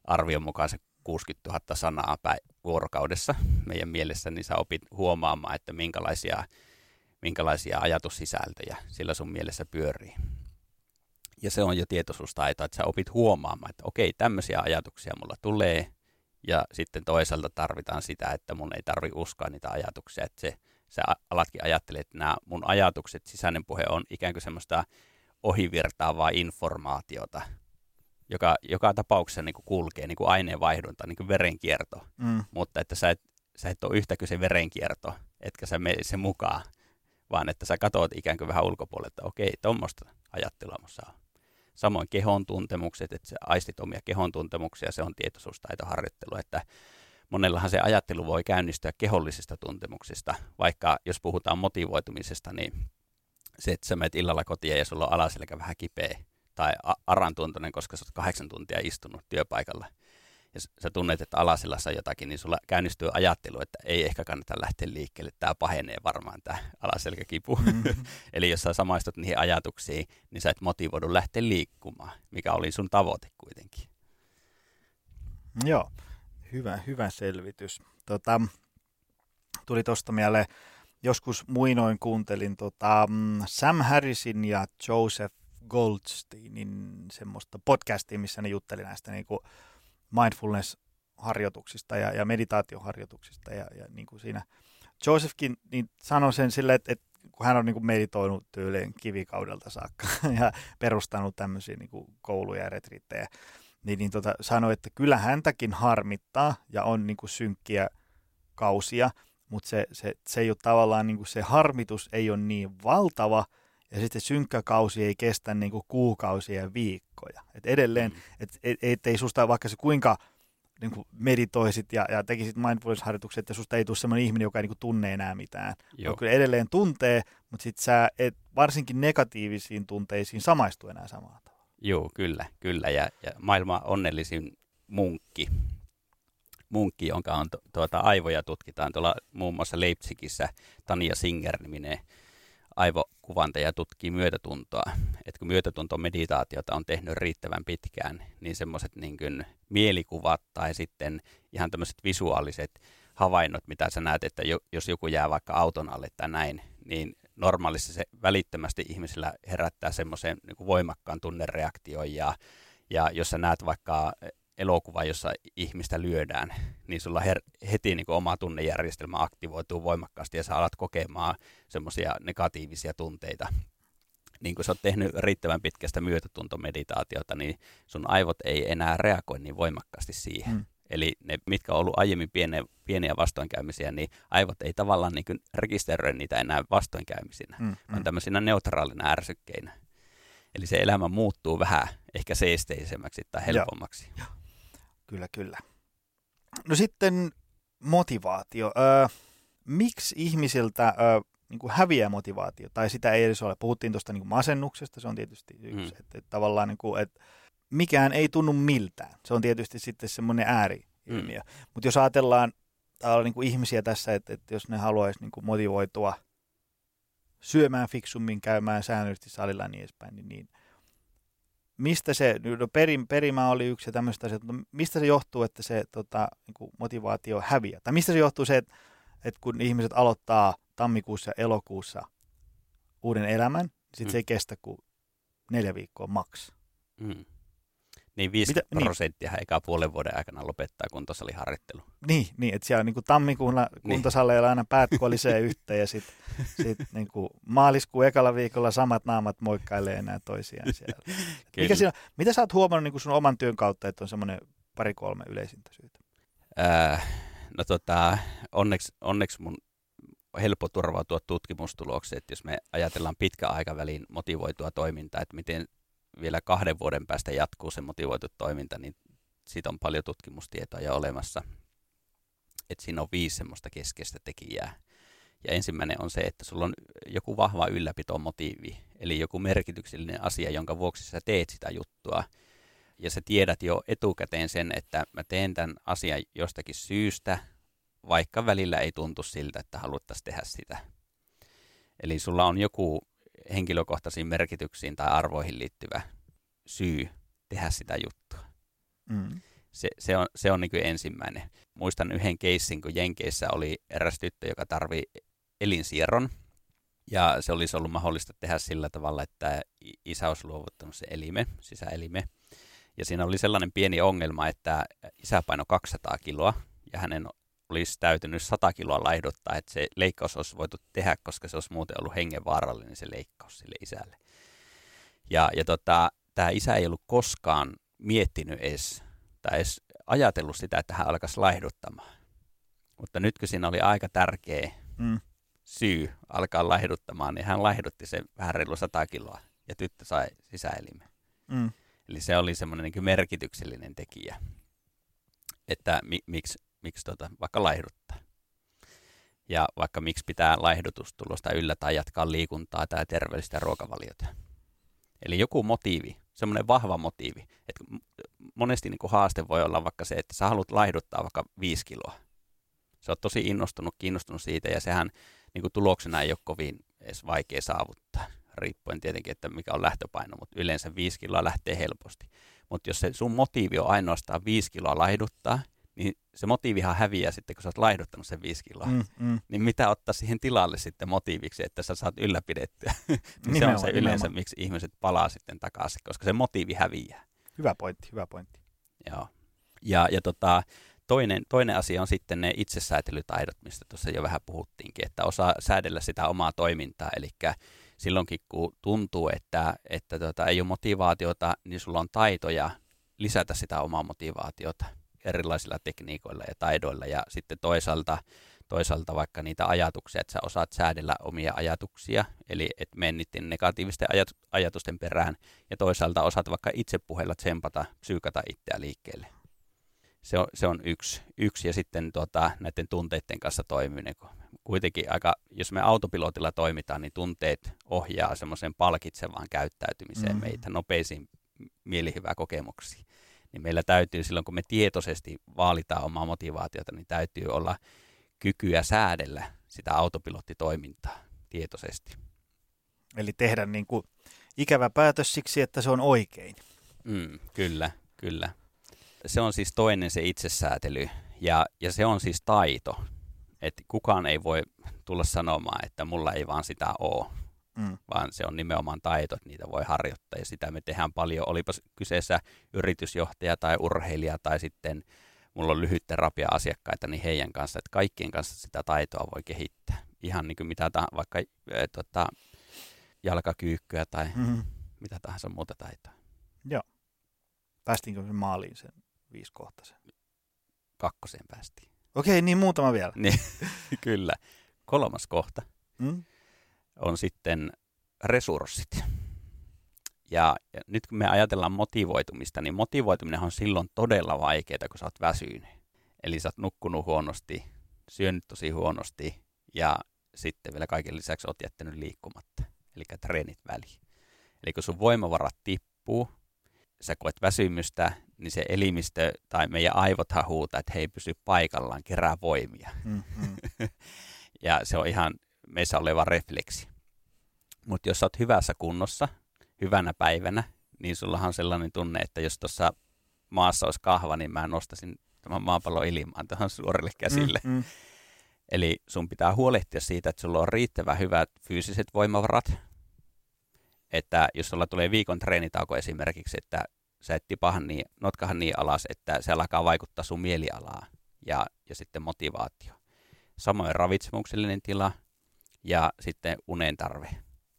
arvion mukaan se 60 000 sanaa vuorokaudessa meidän mielessä, niin sä opit huomaamaan, että minkälaisia, minkälaisia ajatussisältöjä sillä sun mielessä pyörii. Ja se on jo tietoisuustaito, että sä opit huomaamaan, että okei, tämmöisiä ajatuksia mulla tulee, ja sitten toisaalta tarvitaan sitä, että mun ei tarvi uskoa niitä ajatuksia, että se, sä alatkin ajattelet, että nämä mun ajatukset, sisäinen puhe on ikään kuin semmoista ohivirtaavaa informaatiota, joka joka tapauksessa niin kuin kulkee niin kuin aineenvaihdunta, niin kuin verenkierto, mm. mutta että sä et, sä et ole yhtä se verenkierto, etkä sä mene sen mukaan, vaan että sä katsot ikään kuin vähän ulkopuolelle, että okei, tuommoista ajattelua saa. Samoin kehon tuntemukset, että sä aistit omia kehon tuntemuksia, se on tietoisuustaitoharjoittelu, että monellahan se ajattelu voi käynnistyä kehollisista tuntemuksista, vaikka jos puhutaan motivoitumisesta, niin se, että sä menet illalla kotiin ja sulla on alaselkä vähän kipeä tai arantuntoinen, koska sä oot kahdeksan tuntia istunut työpaikalla ja sä tunnet, että alaselassa on jotakin, niin sulla käynnistyy ajattelu, että ei ehkä kannata lähteä liikkeelle, tämä pahenee varmaan tämä alaselkäkipu. Mm-hmm. Eli jos sä samaistut niihin ajatuksiin, niin sä et motivoidu lähteä liikkumaan, mikä oli sun tavoite kuitenkin. Joo, hyvä, hyvä selvitys. Tota, tuli tuosta mieleen, joskus muinoin kuuntelin tota, mm, Sam Harrisin ja Joseph Goldsteinin semmoista podcastia, missä ne jutteli näistä niin kuin mindfulness-harjoituksista ja, ja meditaatioharjoituksista. Ja, ja niin kuin siinä Josephkin niin sanoi sen sille, että, että kun hän on niin kuin meditoinut tyyliin kivikaudelta saakka ja perustanut tämmöisiä niin kuin kouluja ja retriittejä, niin, niin tota, sanoi, että kyllä häntäkin harmittaa ja on niin kuin synkkiä kausia, mutta se, se, se ei ole tavallaan, niin kuin se harmitus ei ole niin valtava, ja sitten synkkä kausi ei kestä niin kuin kuukausia ja viikkoja. Et edelleen, mm. et, et, et, ei susta, vaikka se kuinka niin kuin meditoisit ja, ja tekisit mindfulness-harjoitukset, että susta ei tule sellainen ihminen, joka ei niin kuin tunne enää mitään. Joo. Kyllä edelleen tuntee, mutta sitten sä et varsinkin negatiivisiin tunteisiin samaistu enää samalla tavalla. Joo, kyllä, kyllä. Ja, ja maailman onnellisin munkki, munkki, jonka on tuota, aivoja tutkitaan tuolla muun muassa Leipzigissä, Tania Singer-niminen aivokuvantaja tutkii myötätuntoa. Et kun myötätuntomeditaatiota on tehnyt riittävän pitkään, niin semmoiset niin mielikuvat tai sitten ihan tämmöiset visuaaliset havainnot, mitä sä näet, että jos joku jää vaikka auton alle tai näin, niin normaalissa se välittömästi ihmisillä herättää semmoisen niin voimakkaan tunnereaktion ja, ja jos sä näet vaikka elokuva, jossa ihmistä lyödään, niin sulla her- heti niin oma tunnejärjestelmä aktivoituu voimakkaasti ja sä alat kokemaan semmoisia negatiivisia tunteita. Niin kun sä oot tehnyt riittävän pitkästä myötätuntomeditaatiota, niin sun aivot ei enää reagoi niin voimakkaasti siihen. Mm. Eli ne, mitkä on ollut aiemmin pieniä, pieniä vastoinkäymisiä, niin aivot ei tavallaan niin rekisteröi niitä enää vastoinkäymisinä, mm, vaan mm. tämmöisinä neutraalina ärsykkeinä. Eli se elämä muuttuu vähän ehkä seesteisemmäksi tai helpommaksi. Ja, ja. Kyllä, kyllä. No sitten motivaatio. Öö, miksi ihmisiltä öö, niin kuin häviää motivaatio, tai sitä ei edes ole. Puhuttiin tuosta niin masennuksesta, se on tietysti yksi, mm. että, että tavallaan niin kuin, että mikään ei tunnu miltään. Se on tietysti sitten semmoinen ääriilmiö. Mm. Mutta jos ajatellaan niin kuin ihmisiä tässä, että, että jos ne haluaisi niin kuin motivoitua syömään fiksummin, käymään säännöllisesti salilla ja niin edespäin, niin, niin mistä se, no perim, perimä oli yksi ja tämmöistä asiat, mutta mistä se johtuu, että se tota, niin kuin motivaatio häviää? Tai mistä se johtuu se, että, että kun ihmiset aloittaa tammikuussa ja elokuussa uuden elämän, niin sitten mm. se ei kestä kuin neljä viikkoa maks. Mm. Niin 50 Mitä, prosenttia niin. eikä puolen vuoden aikana lopettaa kuntosaliharjoittelu. Niin, niin että siellä niin tammikuulla niin. kuntosaleilla aina päät kolisee yhteen ja sitten sit, niin maaliskuun ekalla viikolla samat naamat moikkailee enää toisiaan siellä. Mikä siinä, mitä sä oot huomannut niin sun oman työn kautta, että on semmoinen pari-kolme yleisintä syytä? Äh, no tota, onneksi, onneksi mun helppo turvautua tutkimustulokseen, että jos me ajatellaan pitkä aikavälin motivoitua toimintaa, että miten vielä kahden vuoden päästä jatkuu se motivoitu toiminta, niin siitä on paljon tutkimustietoa jo olemassa. Että siinä on viisi semmoista keskeistä tekijää. Ja ensimmäinen on se, että sulla on joku vahva ylläpitomotiivi, eli joku merkityksellinen asia, jonka vuoksi sä teet sitä juttua. Ja sä tiedät jo etukäteen sen, että mä teen tämän asian jostakin syystä, vaikka välillä ei tuntu siltä, että haluttaisiin tehdä sitä. Eli sulla on joku henkilökohtaisiin merkityksiin tai arvoihin liittyvä syy tehdä sitä juttua. Mm. Se, se on, se on niin kuin ensimmäinen. Muistan yhden keissin, kun Jenkeissä oli eräs tyttö, joka tarvii elinsiirron. Ja se olisi ollut mahdollista tehdä sillä tavalla, että isä olisi luovuttanut se elime, sisäelime. Ja siinä oli sellainen pieni ongelma, että isä paino 200 kiloa ja hänen olisi täytynyt 100 kiloa laihduttaa, että se leikkaus olisi voitu tehdä, koska se olisi muuten ollut hengenvaarallinen se leikkaus sille isälle. Ja, ja tota, tämä isä ei ollut koskaan miettinyt edes, tai edes ajatellut sitä, että hän alkaisi laihduttamaan. Mutta nyt kun siinä oli aika tärkeä mm. syy alkaa laihduttamaan, niin hän laihdutti sen vähän reilu 100 kiloa ja tyttö sai sisäelimen. Mm. Eli se oli semmoinen niin merkityksellinen tekijä, että mi- miksi, miksi tota, vaikka laihduttaa. Ja vaikka miksi pitää laihdutustulosta yllä tai jatkaa liikuntaa tai terveellistä ruokavaliota. Eli joku motiivi, semmoinen vahva motiivi. Että monesti niin kuin haaste voi olla vaikka se, että sä haluat laihduttaa vaikka viisi kiloa. Sä oot tosi innostunut, kiinnostunut siitä ja sehän niin kuin tuloksena ei ole kovin edes vaikea saavuttaa riippuen tietenkin, että mikä on lähtöpaino, mutta yleensä 5 kiloa lähtee helposti. Mutta jos se sun motiivi on ainoastaan 5 kiloa laihduttaa, niin se motiivihan häviää sitten, kun sä oot laihduttanut sen 5 kiloa. Mm, mm. Niin mitä ottaa siihen tilalle sitten motiiviksi, että sä saat ylläpidettyä? niin se on se yleensä, nimenomaan. miksi ihmiset palaa sitten takaisin, koska se motiivi häviää. Hyvä pointti, hyvä pointti. Joo. Ja, ja tota, toinen, toinen asia on sitten ne itsesäätelytaidot, mistä tuossa jo vähän puhuttiinkin, että osaa säädellä sitä omaa toimintaa, eli silloinkin, kun tuntuu, että, että tota, ei ole motivaatiota, niin sulla on taitoja lisätä sitä omaa motivaatiota erilaisilla tekniikoilla ja taidoilla. Ja sitten toisaalta, toisaalta vaikka niitä ajatuksia, että sä osaat säädellä omia ajatuksia, eli et mennittiin negatiivisten ajat, ajatusten perään, ja toisaalta osaat vaikka itse puheella tsempata, psyykata itseä liikkeelle. Se on, se on yksi, yksi, ja sitten tota, näiden tunteiden kanssa toimiminen, kun kuitenkin aika, jos me autopilotilla toimitaan, niin tunteet ohjaa semmoisen palkitsevaan käyttäytymiseen mm. meitä nopeisiin mielihyvää kokemuksiin. Niin meillä täytyy silloin, kun me tietoisesti vaalitaan omaa motivaatiota, niin täytyy olla kykyä säädellä sitä autopilottitoimintaa tietoisesti. Eli tehdä niin kuin ikävä päätös siksi, että se on oikein. Mm, kyllä, kyllä. Se on siis toinen se itsesäätely ja, ja se on siis taito että kukaan ei voi tulla sanomaan, että mulla ei vaan sitä ole, mm. vaan se on nimenomaan taito, että niitä voi harjoittaa ja sitä me tehdään paljon, olipa kyseessä yritysjohtaja tai urheilija tai sitten mulla on lyhyt terapia asiakkaita, niin heidän kanssa, että kaikkien kanssa sitä taitoa voi kehittää. Ihan niin kuin mitä tahansa, vaikka e, tota, jalkakyykkyä tai mm-hmm. mitä tahansa muuta taitoa. Joo. Päästiinkö se maaliin sen viisikohtaisen? Kakkoseen päästiin. Okei, niin muutama vielä. Niin, kyllä. Kolmas kohta mm? On sitten resurssit. Ja, ja nyt kun me ajatellaan motivoitumista, niin motivoituminen on silloin todella vaikeaa, kun sä oot väsynyt. Eli sä oot nukkunut huonosti, syönyt tosi huonosti ja sitten vielä kaiken lisäksi oot jättänyt liikkumatta. Eli treenit väliin. Eli kun sun voimavarat tippuu, sä koet väsymystä, niin se elimistö tai meidän aivothan huutaa, että hei pysy paikallaan, kerää voimia. Mm-hmm. ja se on ihan meissä oleva refleksi. Mutta jos sä oot hyvässä kunnossa, hyvänä päivänä, niin sullahan on sellainen tunne, että jos tuossa maassa olisi kahva, niin mä nostasin tämän maapallon ilmaan tuohon suorille käsille. Mm-hmm. Eli sun pitää huolehtia siitä, että sulla on riittävän hyvät fyysiset voimavarat, että jos sulla tulee viikon treenitauko esimerkiksi, että sä et tipahan niin, notkahan niin alas, että se alkaa vaikuttaa sun mielialaa ja, ja sitten motivaatio. Samoin ravitsemuksellinen tila ja sitten unen tarve.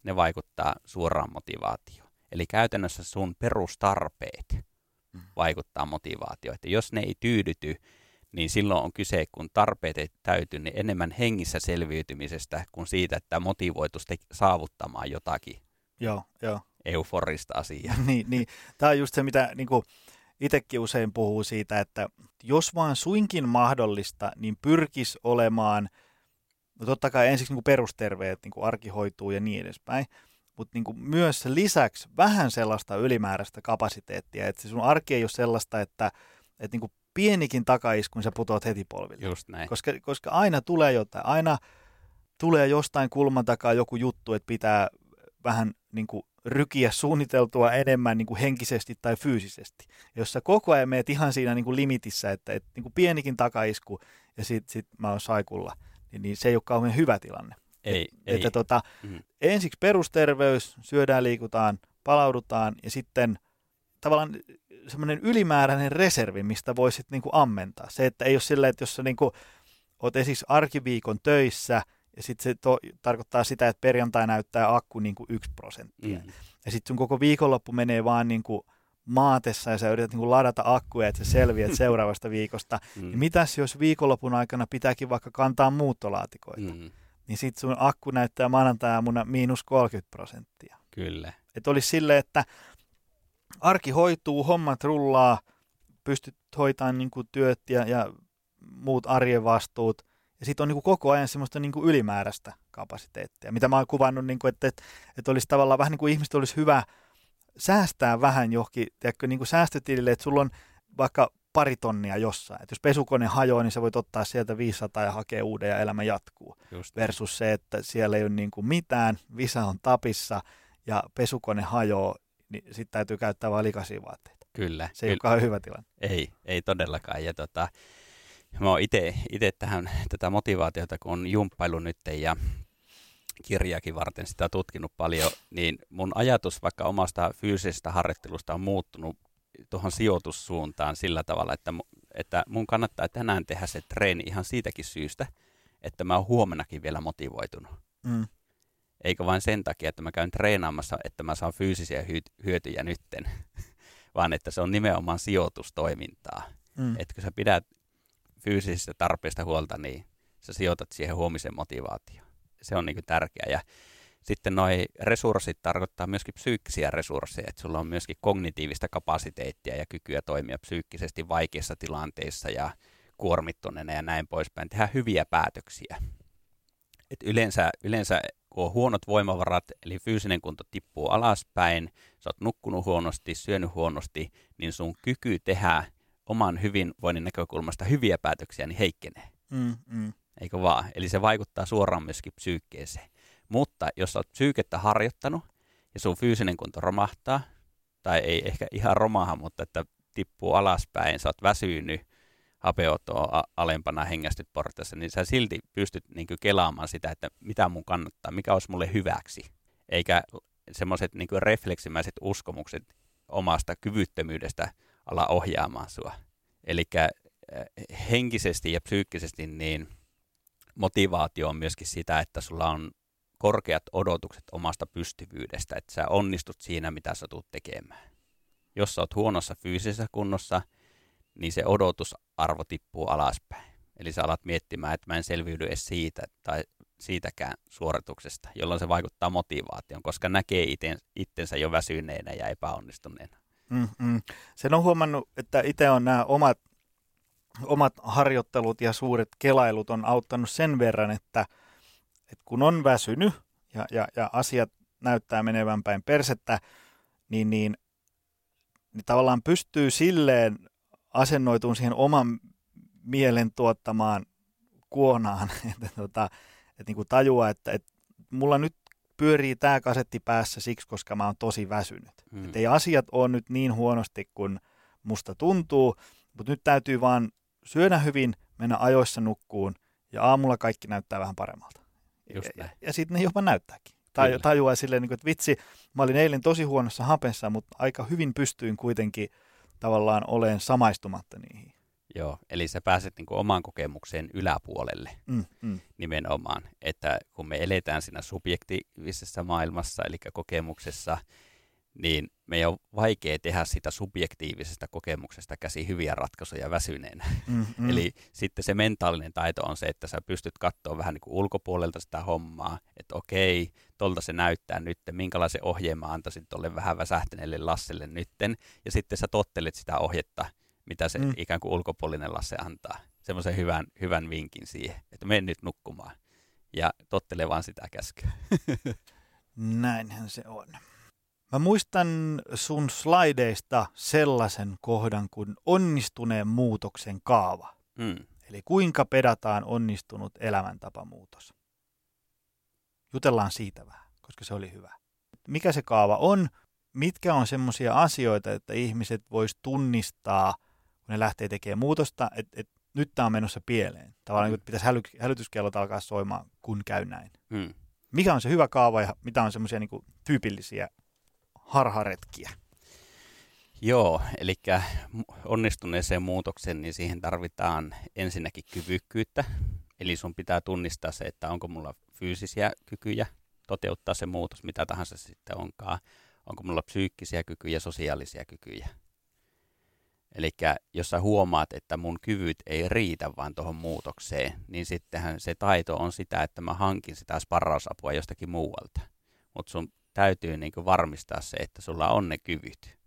Ne vaikuttaa suoraan motivaatioon. Eli käytännössä sun perustarpeet mm. vaikuttaa motivaatioon. Että jos ne ei tyydyty, niin silloin on kyse, kun tarpeet ei täyty, niin enemmän hengissä selviytymisestä kuin siitä, että motivoitus saavuttamaan jotakin. Joo, joo euforista asiaa. niin, niin. Tämä on just se, mitä niin kuin itsekin usein puhuu siitä, että jos vaan suinkin mahdollista, niin pyrkis olemaan, no totta kai ensiksi niin perusterve, että niin kuin arki hoituu ja niin edespäin, mutta niin myös lisäksi vähän sellaista ylimääräistä kapasiteettia, että se sun arki ei ole sellaista, että, että niin pienikin takaiskun sä putoat heti polville. Just näin. Koska, koska aina tulee jotain, aina tulee jostain kulman takaa joku juttu, että pitää vähän niin kuin rykiä suunniteltua enemmän niin kuin henkisesti tai fyysisesti. Jos sä koko ajan meet ihan siinä niin kuin limitissä, että, että niin kuin pienikin takaisku ja sit, sit mä oon saikulla, niin, niin se ei ole kauhean hyvä tilanne. Ei, Et, ei. Että tota, mm. ensiksi perusterveys, syödään, liikutaan, palaudutaan ja sitten tavallaan semmoinen ylimääräinen reservi, mistä voisit niin kuin ammentaa. Se, että ei ole silleen, että jos sä niin kuin, oot esimerkiksi arkiviikon töissä – ja sitten se to, tarkoittaa sitä, että perjantai näyttää akku niin kuin 1 prosenttia. Mm. Ja sitten sun koko viikonloppu menee vaan niin kuin maatessa ja sä yrität niin kuin ladata akkuja, että sä selviät seuraavasta viikosta. Mm. Niin mitäs jos viikonlopun aikana pitääkin vaikka kantaa muuttolaatikoita? Mm. Niin sitten sun akku näyttää maanantai-aamuna miinus 30 prosenttia. Kyllä. Että olisi sille, että arki hoituu, hommat rullaa, pystyt hoitamaan niin kuin työt ja, ja muut arjen vastuut, ja sitten on niin kuin koko ajan semmoista niin kuin ylimääräistä kapasiteettia, mitä mä oon kuvannut, niin kuin, että, että, että olisi tavallaan vähän niin kuin ihmiset olisi hyvä säästää vähän johonkin, tiedätkö, niin kuin säästötilille, että sulla on vaikka pari tonnia jossain. Että jos pesukone hajoaa, niin sä voit ottaa sieltä 500 ja hakea uuden ja elämä jatkuu. Just. Versus se, että siellä ei ole niin kuin mitään, visa on tapissa ja pesukone hajoaa, niin sitten täytyy käyttää vain likaisia vaatteita. Kyllä. Se ei kyllä. ole hyvä tilanne. Ei, ei todellakaan. Ja tota, mä oon itse tähän tätä motivaatiota, kun on jumppailu nyt ja kirjaakin varten sitä tutkinut paljon, niin mun ajatus vaikka omasta fyysisestä harjoittelusta on muuttunut tuohon sijoitussuuntaan sillä tavalla, että, että mun kannattaa tänään tehdä se treeni ihan siitäkin syystä, että mä oon huomennakin vielä motivoitunut. Mm. Eikä vain sen takia, että mä käyn treenaamassa, että mä saan fyysisiä hyötyjä nytten, vaan että se on nimenomaan sijoitustoimintaa. Mm. Että kun sä pidät fyysisistä tarpeista huolta, niin sä sijoitat siihen huomisen motivaatioon. Se on niin tärkeää. Ja sitten noi resurssit tarkoittaa myöskin psyykkisiä resursseja, että sulla on myöskin kognitiivista kapasiteettia ja kykyä toimia psyykkisesti vaikeissa tilanteissa ja kuormittuneena ja näin poispäin. Tehdä hyviä päätöksiä. Et yleensä, yleensä kun on huonot voimavarat, eli fyysinen kunto tippuu alaspäin, sä oot nukkunut huonosti, syönyt huonosti, niin sun kyky tehdä oman hyvinvoinnin näkökulmasta hyviä päätöksiä, niin heikkenee. Mm, mm. Eikö vaan? Eli se vaikuttaa suoraan myöskin psyykkeeseen. Mutta jos olet psyykettä harjoittanut ja sun fyysinen kunto romahtaa, tai ei ehkä ihan romaha, mutta että tippuu alaspäin, sä oot väsynyt, hapeotoa alempana hengästyt portassa, niin sä silti pystyt niin kelaamaan sitä, että mitä mun kannattaa, mikä olisi mulle hyväksi. Eikä semmoiset niin refleksimäiset uskomukset omasta kyvyttömyydestä ala ohjaamaan sua. Eli henkisesti ja psyykkisesti niin motivaatio on myöskin sitä, että sulla on korkeat odotukset omasta pystyvyydestä, että sä onnistut siinä, mitä sä tulet tekemään. Jos sä oot huonossa fyysisessä kunnossa, niin se odotusarvo tippuu alaspäin. Eli sä alat miettimään, että mä en selviydy edes siitä tai siitäkään suorituksesta, jolloin se vaikuttaa motivaatioon, koska näkee itsensä jo väsyneenä ja epäonnistuneena. Mm-mm. Sen on huomannut, että itse on nämä omat, omat harjoittelut ja suuret kelailut on auttanut sen verran, että, että kun on väsynyt ja, ja, ja asiat näyttää menevän päin persettä, niin, niin, niin tavallaan pystyy silleen asennoitumaan siihen oman mielen tuottamaan kuonaan, että, tota, että niin kuin tajua, että, että mulla nyt pyörii tämä kasetti päässä siksi, koska mä oon tosi väsynyt. Hmm. Että ei asiat ole nyt niin huonosti kuin musta tuntuu, mutta nyt täytyy vaan syödä hyvin, mennä ajoissa nukkuun ja aamulla kaikki näyttää vähän paremmalta. Just ja, ja, ja sitten ne jopa näyttääkin. Tai tajuaa silleen, niin että vitsi, mä olin eilen tosi huonossa hapessa, mutta aika hyvin pystyin kuitenkin tavallaan oleen samaistumatta niihin. Joo, eli sä pääset niin kuin oman kokemukseen yläpuolelle mm, mm. nimenomaan, että kun me eletään siinä subjektiivisessa maailmassa, eli kokemuksessa, niin meidän on vaikea tehdä sitä subjektiivisesta kokemuksesta käsi hyviä ratkaisuja väsyneenä. Mm, mm. Eli sitten se mentaalinen taito on se, että sä pystyt katsoa vähän niin kuin ulkopuolelta sitä hommaa, että okei, tolta se näyttää nyt, minkälaisen ohjeen mä antaisin tuolle vähän väsähtäneelle Lasselle nytten, ja sitten sä tottelet sitä ohjetta mitä se mm. ikään kuin ulkopuolinen Lasse antaa. Semmoisen hyvän, hyvän vinkin siihen, että mene nyt nukkumaan. Ja tottele vaan sitä käskyä. Näinhän se on. Mä muistan sun slideista sellaisen kohdan kuin onnistuneen muutoksen kaava. Mm. Eli kuinka pedataan onnistunut elämäntapamuutos. Jutellaan siitä vähän, koska se oli hyvä. mikä se kaava on, mitkä on semmoisia asioita, että ihmiset vois tunnistaa, kun ne lähtee tekemään muutosta, että, että nyt tämä on menossa pieleen. Tavallaan mm. pitäisi häly, hälytyskellot alkaa soimaan, kun käy näin. Mm. Mikä on se hyvä kaava ja mitä on semmoisia niin tyypillisiä harharetkiä? Joo, eli onnistuneeseen muutokseen, niin siihen tarvitaan ensinnäkin kyvykkyyttä. Eli sun pitää tunnistaa se, että onko mulla fyysisiä kykyjä toteuttaa se muutos, mitä tahansa sitten onkaan. Onko mulla psyykkisiä kykyjä, sosiaalisia kykyjä. Eli jos sä huomaat, että mun kyvyt ei riitä vaan tuohon muutokseen, niin sittenhän se taito on sitä, että mä hankin sitä sparrausapua jostakin muualta. Mutta sun täytyy niin varmistaa se, että sulla on ne kyvyt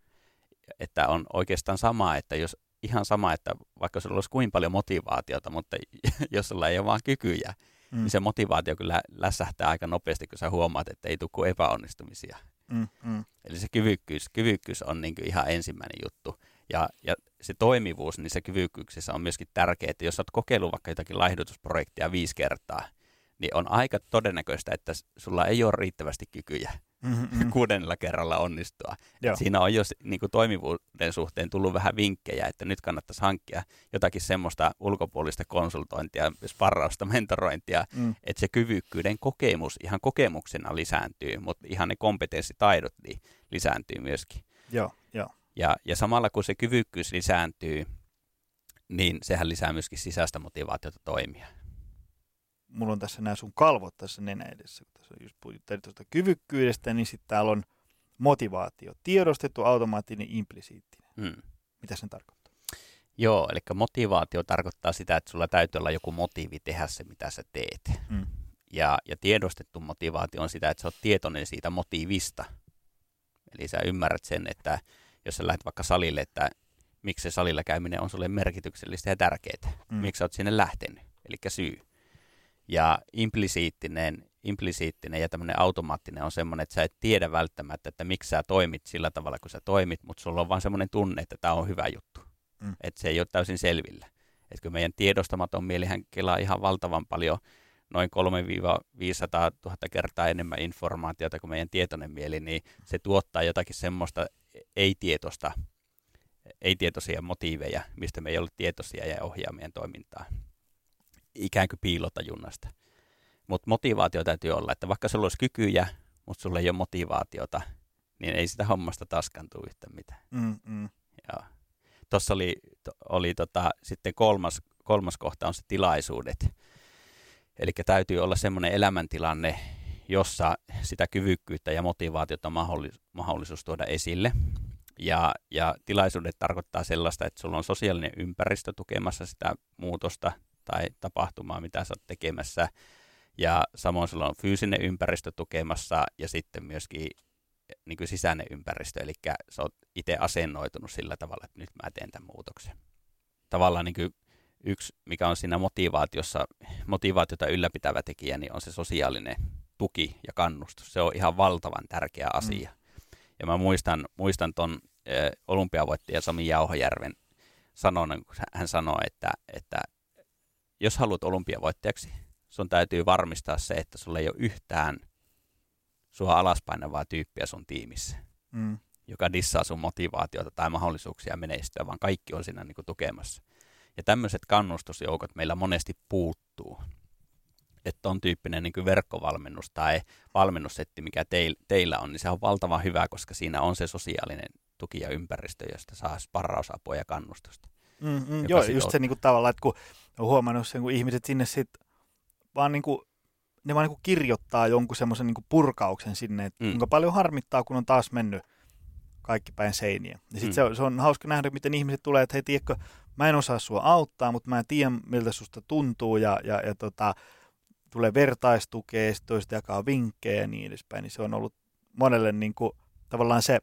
että on oikeastaan sama, että jos ihan sama, että vaikka sulla olisi kuin paljon motivaatiota, mutta jos sulla ei ole vaan kykyjä, mm. niin se motivaatio kyllä lässähtää aika nopeasti, kun sä huomaat, että ei tule kuin epäonnistumisia. Mm, mm. Eli se kyvykkyys, kyvykkyys on niin ihan ensimmäinen juttu. Ja, ja se toimivuus niissä kyvykkyyksissä on myöskin tärkeää, että jos olet kokeillut vaikka jotakin laihdutusprojektia viisi kertaa, niin on aika todennäköistä, että sulla ei ole riittävästi kykyjä mm-hmm. kuudennella kerralla onnistua. Siinä on jo niin kuin toimivuuden suhteen tullut vähän vinkkejä, että nyt kannattaisi hankkia jotakin semmoista ulkopuolista konsultointia, sparrausta, mentorointia, mm. että se kyvykkyyden kokemus ihan kokemuksena lisääntyy, mutta ihan ne kompetenssitaidot niin lisääntyy myöskin. Joo, jo. Ja, ja samalla kun se kyvykkyys lisääntyy, niin sehän lisää myöskin sisäistä motivaatiota toimia mulla on tässä nämä sun kalvot tässä nenä edessä, kun tässä on just puhuttiin tuosta kyvykkyydestä, niin sitten täällä on motivaatio. Tiedostettu, automaattinen, implisiittinen. Hmm. Mitä sen tarkoittaa? Joo, eli motivaatio tarkoittaa sitä, että sulla täytyy olla joku motiivi tehdä se, mitä sä teet. Hmm. Ja, ja tiedostettu motivaatio on sitä, että sä oot tietoinen siitä motiivista. Eli sä ymmärrät sen, että jos sä lähdet vaikka salille, että miksi se salilla käyminen on sulle merkityksellistä ja tärkeää. Hmm. Miksi sä oot sinne lähtenyt, eli syy. Ja implisiittinen, implisiittinen ja tämmöinen automaattinen on semmoinen, että sä et tiedä välttämättä, että miksi sä toimit sillä tavalla, kun sä toimit, mutta sulla on vaan semmoinen tunne, että tämä on hyvä juttu. Mm. Että se ei ole täysin selvillä. Että kun meidän tiedostamaton mielihän kelaa ihan valtavan paljon, noin 3-500 000 kertaa enemmän informaatiota kuin meidän tietoinen mieli, niin se tuottaa jotakin semmoista ei-tietoista, ei-tietoisia motiiveja, mistä me ei ole tietoisia ja ohjaa meidän toimintaa ikään kuin piilotajunnasta. Mutta motivaatio täytyy olla, että vaikka sulla olisi kykyjä, mutta sulla ei ole motivaatiota, niin ei sitä hommasta taskaan tule yhtään mitään. Mm, mm. Tuossa oli, oli tota, sitten kolmas, kolmas kohta on se tilaisuudet. Eli täytyy olla semmoinen elämäntilanne, jossa sitä kyvykkyyttä ja motivaatiota on mahdollisuus, mahdollisuus tuoda esille. Ja, ja tilaisuudet tarkoittaa sellaista, että sulla on sosiaalinen ympäristö tukemassa sitä muutosta, tai tapahtumaa, mitä sä oot tekemässä. Ja samoin sulla on fyysinen ympäristö tukemassa ja sitten myöskin niin kuin sisäinen ympäristö, eli sä oot itse asennoitunut sillä tavalla, että nyt mä teen tämän muutoksen. Tavallaan niin kuin yksi, mikä on siinä motivaatiossa, motivaatiota ylläpitävä tekijä, niin on se sosiaalinen tuki ja kannustus. Se on ihan valtavan tärkeä mm. asia. Mm. Ja mä muistan, muistan ton olympiavoittaja Sami Jauhojärven sanonnan, kun hän sanoi, että, että jos haluat olympiavoittajaksi, sun täytyy varmistaa se, että sulla ei ole yhtään sua alaspainavaa tyyppiä sun tiimissä, mm. joka dissaa sun motivaatiota tai mahdollisuuksia menestyä, vaan kaikki on siinä niin kuin tukemassa. Ja tämmöiset kannustusjoukot meillä monesti puuttuu. Että on tyyppinen niin kuin verkkovalmennus tai valmennussetti, mikä teil, teillä on, niin se on valtavan hyvä, koska siinä on se sosiaalinen tuki ja ympäristö, josta saa sparrausapua ja kannustusta. Mm, mm, joo, just se niin kuin, tavallaan, että kun on huomannut sen, kun ihmiset sinne sitten vaan niin kuin, ne vaan niin kuin kirjoittaa jonkun semmoisen niin purkauksen sinne, että mm. kuinka paljon harmittaa, kun on taas mennyt kaikki päin seiniä. Ja sitten mm. se, on, se on hauska nähdä, miten ihmiset tulee, että hei, tiedätkö, mä en osaa sua auttaa, mutta mä en tiedä, miltä susta tuntuu, ja, ja, ja tota, tulee vertaistukea, sitten toiset jakaa vinkkejä ja niin edespäin, niin se on ollut monelle niin kuin, tavallaan se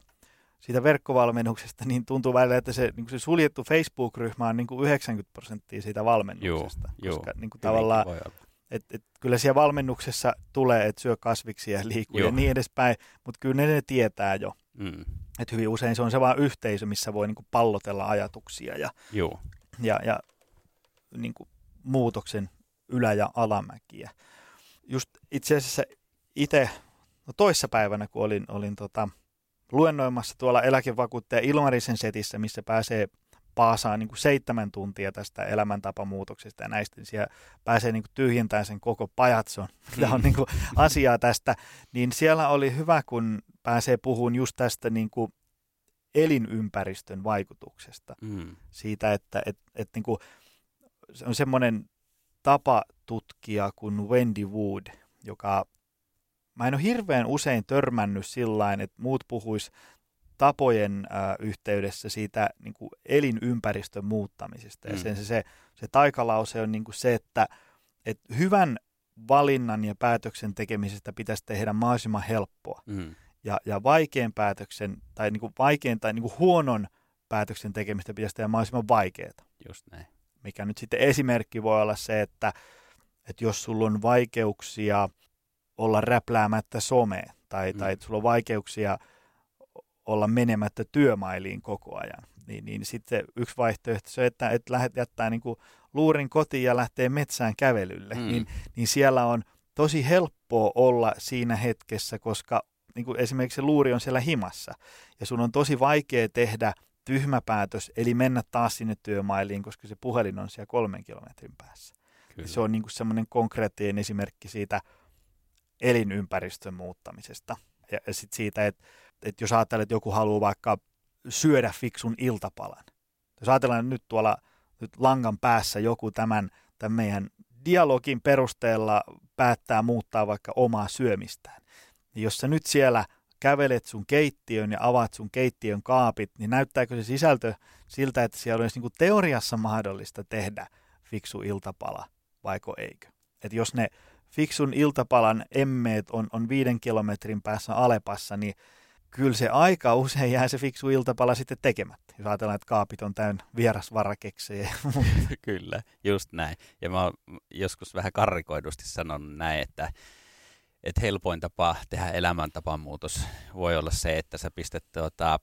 siitä verkkovalmennuksesta, niin tuntuu välillä, että se, niin se suljettu Facebook-ryhmä on niin kuin 90 prosenttia siitä valmennuksesta. Joo, koska joo, niin kuin tavallaan, et, et, kyllä siellä valmennuksessa tulee, että syö kasviksia ja liikkuu joo. ja niin edespäin, mutta kyllä ne, ne tietää jo. Mm. Että hyvin usein se on se vain yhteisö, missä voi niin kuin pallotella ajatuksia ja, joo. ja, ja niin kuin muutoksen ylä- ja alamäkiä. Just itse asiassa itse no toissa päivänä, kun olin, olin tota, luennoimassa tuolla eläkevakuuttaja Ilmarisen setissä, missä pääsee paasaa niin kuin seitsemän tuntia tästä elämäntapamuutoksesta ja näistä, niin siellä pääsee niin kuin tyhjentämään sen koko pajatson, mitä on niin kuin asiaa tästä, niin siellä oli hyvä, kun pääsee puhumaan just tästä niin kuin elinympäristön vaikutuksesta. Mm. Siitä, että et, et niin kuin, se on semmoinen tapa tutkia kuin Wendy Wood, joka mä en ole hirveän usein törmännyt sillä että muut puhuis tapojen äh, yhteydessä siitä niin kuin elinympäristön muuttamisesta. Mm. Ja sen se, se, se taikalause on niin kuin se, että, että hyvän valinnan ja päätöksen tekemisestä pitäisi tehdä mahdollisimman helppoa. Mm. Ja, ja vaikean päätöksen tai niin kuin vaikean tai niin kuin huonon päätöksen tekemistä pitäisi tehdä mahdollisimman vaikeaa. Just näin. Mikä nyt sitten esimerkki voi olla se, että, että jos sulla on vaikeuksia olla räpläämättä someen tai, mm. tai sulla on vaikeuksia – olla menemättä työmailiin koko ajan. Niin, niin sitten yksi vaihtoehto se, että, että lähdet jättää niin kuin luurin kotiin ja lähtee metsään kävelylle, mm. niin, niin siellä on tosi helppoa olla siinä hetkessä, koska niin kuin esimerkiksi se luuri on siellä himassa ja sun on tosi vaikea tehdä tyhmä päätös, eli mennä taas sinne työmailiin, koska se puhelin on siellä kolmen kilometrin päässä. Kyllä. Se on niin semmoinen konkreettinen esimerkki siitä elinympäristön muuttamisesta ja, ja sit siitä, että että jos ajattelet, että joku haluaa vaikka syödä fiksun iltapalan. Jos ajatellaan nyt tuolla nyt langan päässä joku tämän, tämän meidän dialogin perusteella päättää muuttaa vaikka omaa syömistään. Niin jos sä nyt siellä kävelet sun keittiön ja avaat sun keittiön kaapit, niin näyttääkö se sisältö siltä, että siellä olisi niin teoriassa mahdollista tehdä fiksu iltapala, vaiko eikö? Et jos ne fiksun iltapalan emmeet on, on viiden kilometrin päässä Alepassa, niin kyllä se aika usein jää se fiksu iltapala sitten tekemättä. Jos ajatellaan, että kaapit on täynnä vierasvarakeksejä. kyllä, just näin. Ja mä joskus vähän karrikoidusti sanonut näin, että, että helpoin tapa tehdä elämäntapamuutos voi olla se, että sä pistät tuota,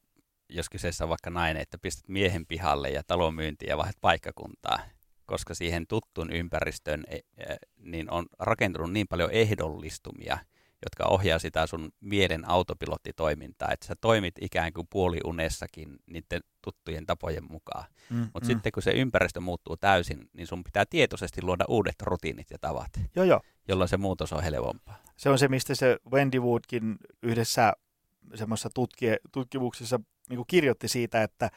jos kyseessä on vaikka nainen, että pistät miehen pihalle ja talon myyntiin ja vaihdat paikkakuntaa, koska siihen tuttuun ympäristöön e, e, niin on rakentunut niin paljon ehdollistumia – jotka ohjaa sitä sun mielen autopilottitoimintaa, että sä toimit ikään kuin puoliunessakin niiden tuttujen tapojen mukaan. Mm, Mutta mm. sitten kun se ympäristö muuttuu täysin, niin sun pitää tietoisesti luoda uudet rutiinit ja tavat, jo, jo. jolloin se muutos on helpompaa. Se on se, mistä se Wendy Woodkin yhdessä semmoisessa tutki- tutkimuksessa niin kirjoitti siitä, että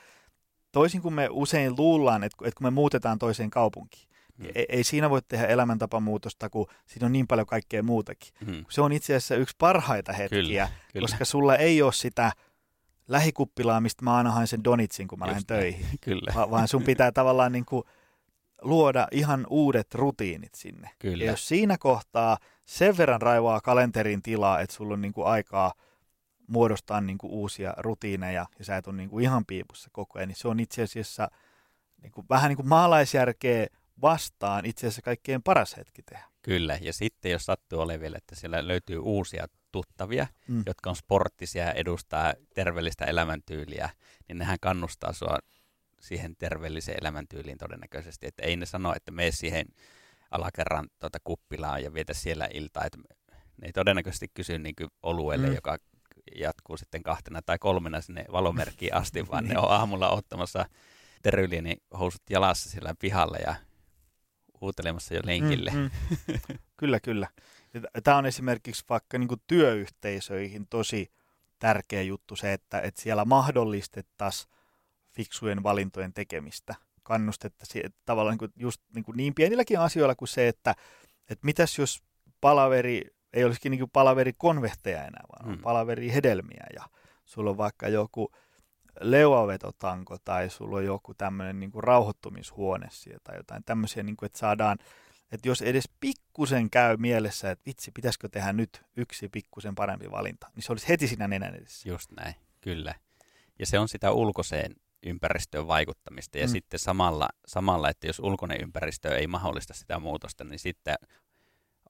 toisin kuin me usein luullaan, että, että kun me muutetaan toiseen kaupunkiin, Mm. Ei, ei siinä voi tehdä elämäntapamuutosta, kun siinä on niin paljon kaikkea muutakin. Mm. Se on itse asiassa yksi parhaita hetkiä, kyllä, kyllä. koska sulla ei ole sitä lähikuppilaa, mistä mä aina haen sen donitsin, kun mä Just lähden töihin. Kyllä. Va- vaan sun pitää tavallaan niin kuin luoda ihan uudet rutiinit sinne. Kyllä. Ja jos siinä kohtaa sen verran raivaa kalenterin tilaa, että sulla on niin kuin aikaa muodostaa niin kuin uusia rutiineja ja sä et ole niin kuin ihan piipussa koko ajan, niin se on itse asiassa niin kuin, vähän niin kuin maalaisjärkeä vastaan itse asiassa kaikkein paras hetki tehdä. Kyllä, ja sitten jos sattuu olemaan vielä, että siellä löytyy uusia tuttavia, mm. jotka on sporttisia ja edustaa terveellistä elämäntyyliä, niin nehän kannustaa sua siihen terveelliseen elämäntyyliin todennäköisesti. Että ei ne sano, että mene siihen alakerran tuota kuppilaan ja vietä siellä iltaa. Että ne ei todennäköisesti kysy niin oluelle, mm. joka jatkuu sitten kahtena tai kolmena sinne valomerkkiin asti, vaan ne on aamulla ottamassa housut jalassa siellä pihalla ja huutelemassa jo lenkille. Mm, mm. kyllä, kyllä. Tämä on esimerkiksi vaikka niin kuin työyhteisöihin tosi tärkeä juttu se, että, että siellä mahdollistettaisiin fiksujen valintojen tekemistä. Kannustettaisiin tavallaan niin kuin just niin, kuin niin pienilläkin asioilla kuin se, että, että mitäs jos palaveri ei olisikin niin palaveri konvehteja enää, vaan mm. palaveri hedelmiä ja sulla on vaikka joku leuavetotanko tai sulla on joku tämmöinen niin rauhoittumishuone tai jotain tämmöisiä, niin kuin, että saadaan, että jos edes pikkusen käy mielessä, että vitsi, pitäisikö tehdä nyt yksi pikkusen parempi valinta, niin se olisi heti siinä nenän edessä. Just näin, kyllä. Ja se on sitä ulkoiseen ympäristöön vaikuttamista ja mm. sitten samalla, samalla, että jos ulkoinen ympäristö ei mahdollista sitä muutosta, niin sitten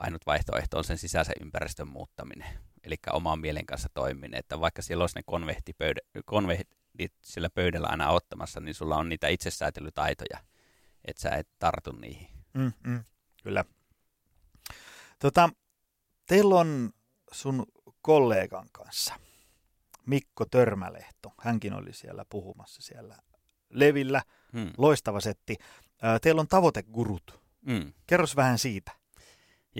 ainut vaihtoehto on sen sisäisen ympäristön muuttaminen, eli oman mielen kanssa toiminen, että vaikka siellä olisi ne konvehtipöydä, konvehti, sillä pöydällä aina ottamassa, niin sulla on niitä itsesäätelytaitoja, että sä et tartu niihin. Mm, mm, kyllä. Tota, teillä on sun kollegan kanssa, Mikko Törmälehto. Hänkin oli siellä puhumassa siellä Levillä. Hmm. Loistava setti. Teillä on tavoitegurut. Hmm. Kerros vähän siitä.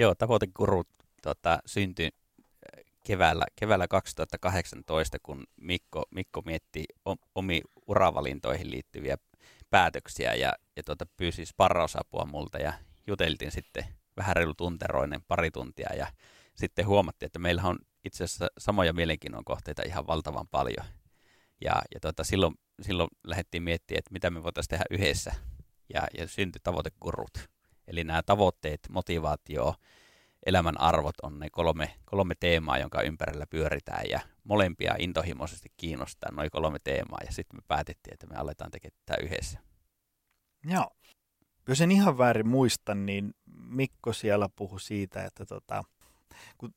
Joo, tavoitegurut tota, syntyi keväällä, keväällä 2018, kun Mikko, Mikko mietti omi uravalintoihin liittyviä päätöksiä ja, ja tuota, pyysi sparrausapua multa ja juteltiin sitten vähän reilu tunteroinen pari tuntia ja sitten huomattiin, että meillä on itse asiassa samoja mielenkiinnon kohteita ihan valtavan paljon. Ja, ja tuota, silloin, silloin lähdettiin miettimään, että mitä me voitaisiin tehdä yhdessä ja, ja syntyi tavoitekurut. Eli nämä tavoitteet, motivaatio, elämän arvot on ne kolme, kolme teemaa, jonka ympärillä pyöritään ja molempia intohimoisesti kiinnostaa noin kolme teemaa ja sitten me päätettiin, että me aletaan tekemään tätä yhdessä. Joo. Jos en ihan väärin muista, niin Mikko siellä puhui siitä, että tota, kun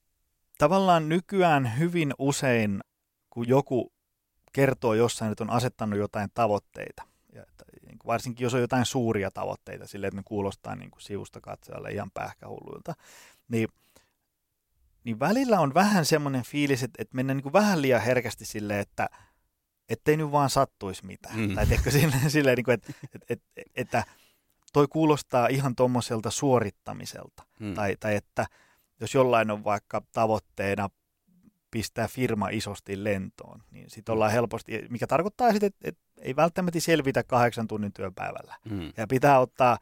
tavallaan nykyään hyvin usein, kun joku kertoo jossain, että on asettanut jotain tavoitteita, ja että, niin varsinkin jos on jotain suuria tavoitteita, sille että ne kuulostaa niin kuin sivusta katsojalle ihan pähkähulluilta, niin, niin välillä on vähän semmoinen fiilis, että, että mennään niin kuin vähän liian herkästi silleen, että ettei nyt vaan sattuisi mitään. Mm. Tai teikö silleen, silleen niin kuin, että, että, että, että toi kuulostaa ihan tuommoiselta suorittamiselta. Mm. Tai, tai että jos jollain on vaikka tavoitteena pistää firma isosti lentoon, niin sitten ollaan mm. helposti, mikä tarkoittaa sitten, että, että ei välttämättä selvitä kahdeksan tunnin työpäivällä. Mm. Ja pitää ottaa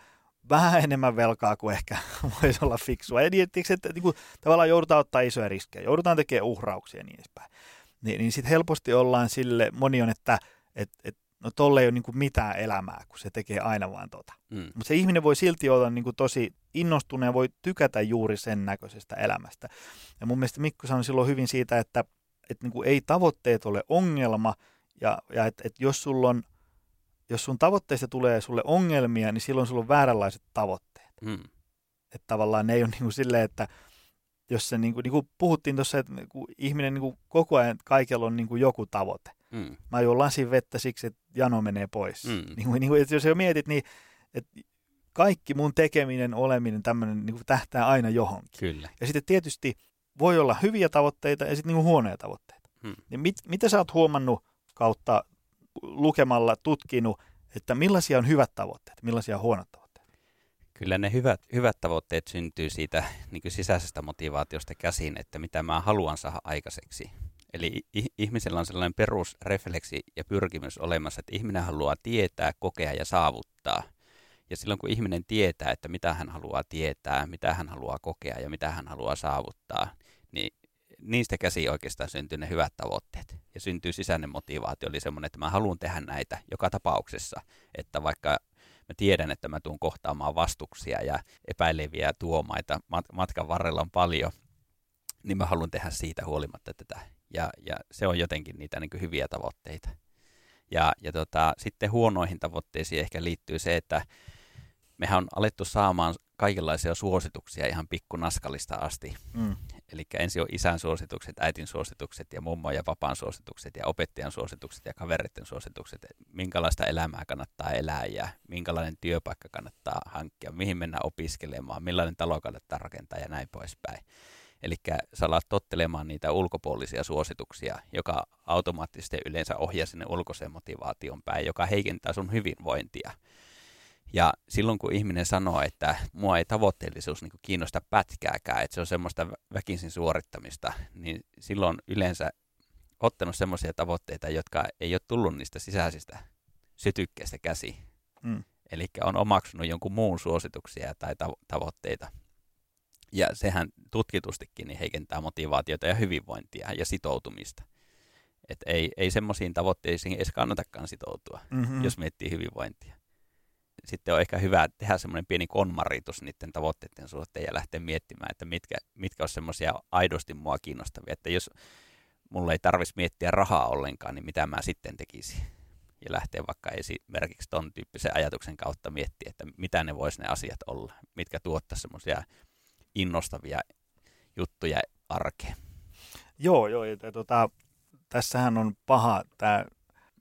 vähän enemmän velkaa kuin ehkä voisi olla fiksua. Ja niin, että, että niin kuin, tavallaan joudutaan ottaa isoja riskejä, joudutaan tekemään uhrauksia ja niin edespäin. Niin, niin sitten helposti ollaan sille, moni on, että et, et, no tolle ei ole niin kuin mitään elämää, kun se tekee aina vaan tota. Mm. Mutta se ihminen voi silti olla niin kuin tosi innostunut ja voi tykätä juuri sen näköisestä elämästä. Ja mun mielestä Mikko sanoi silloin hyvin siitä, että, että niin kuin ei tavoitteet ole ongelma, ja, ja että, että jos sulla on jos sun tavoitteista tulee sulle ongelmia, niin silloin sulla on vääränlaiset tavoitteet. Mm. Että tavallaan ne ei ole niin kuin silleen, että jos se niin kuin, niin kuin puhuttiin tuossa, että niin ihminen niin kuin koko ajan kaikella on niin kuin joku tavoite. Mm. Mä juon lasin vettä siksi, että jano menee pois. Mm. Niin kuin, niin kuin, että jos jo mietit, niin että kaikki mun tekeminen, oleminen, tämmöinen niin kuin tähtää aina johonkin. Kyllä. Ja sitten tietysti voi olla hyviä tavoitteita ja sitten niin huonoja tavoitteita. Mm. Niin mit, mitä sä oot huomannut kautta lukemalla tutkinut, että millaisia on hyvät tavoitteet, millaisia on huonot tavoitteet? Kyllä ne hyvät, hyvät tavoitteet syntyy siitä niin sisäisestä motivaatiosta käsin, että mitä mä haluan saada aikaiseksi. Eli ihmisellä on sellainen perusrefleksi ja pyrkimys olemassa, että ihminen haluaa tietää, kokea ja saavuttaa. Ja silloin kun ihminen tietää, että mitä hän haluaa tietää, mitä hän haluaa kokea ja mitä hän haluaa saavuttaa, niin niistä käsi oikeastaan syntyy ne hyvät tavoitteet. Ja syntyy sisäinen motivaatio, eli semmoinen, että mä haluan tehdä näitä joka tapauksessa. Että vaikka mä tiedän, että mä tuun kohtaamaan vastuksia ja epäileviä tuomaita matkan varrella on paljon, niin mä haluan tehdä siitä huolimatta tätä. Ja, ja se on jotenkin niitä niin hyviä tavoitteita. Ja, ja tota, sitten huonoihin tavoitteisiin ehkä liittyy se, että mehän on alettu saamaan kaikenlaisia suosituksia ihan pikkunaskalista asti. Mm. Eli ensin on isän suositukset, äitin suositukset ja mummon ja vapaan suositukset ja opettajan suositukset ja kavereiden suositukset, minkälaista elämää kannattaa elää ja minkälainen työpaikka kannattaa hankkia, mihin mennä opiskelemaan, millainen talo kannattaa rakentaa ja näin poispäin. Eli sä alat tottelemaan niitä ulkopuolisia suosituksia, joka automaattisesti yleensä ohjaa sinne ulkoiseen motivaation päin, joka heikentää sun hyvinvointia. Ja silloin kun ihminen sanoo, että mua ei tavoitteellisuus niin kiinnosta pätkääkään, että se on semmoista väkisin suorittamista, niin silloin yleensä ottanut semmoisia tavoitteita, jotka ei ole tullut niistä sisäisistä sytykkeistä käsi. Mm. Eli on omaksunut jonkun muun suosituksia tai tavo- tavoitteita. Ja sehän tutkitustikin niin heikentää motivaatiota ja hyvinvointia ja sitoutumista. Et ei, ei semmoisiin tavoitteisiin edes kannatakaan sitoutua, mm-hmm. jos miettii hyvinvointia sitten on ehkä hyvä tehdä semmoinen pieni konmaritus niiden tavoitteiden suhteen ja lähteä miettimään, että mitkä, mitkä on semmoisia aidosti mua kiinnostavia. Että jos mulla ei tarvitsisi miettiä rahaa ollenkaan, niin mitä mä sitten tekisin. Ja lähteä vaikka esimerkiksi ton tyyppisen ajatuksen kautta miettiä, että mitä ne vois ne asiat olla, mitkä tuottaa semmoisia innostavia juttuja arkeen. Joo, joo. Ja, tota, tässähän on paha tämä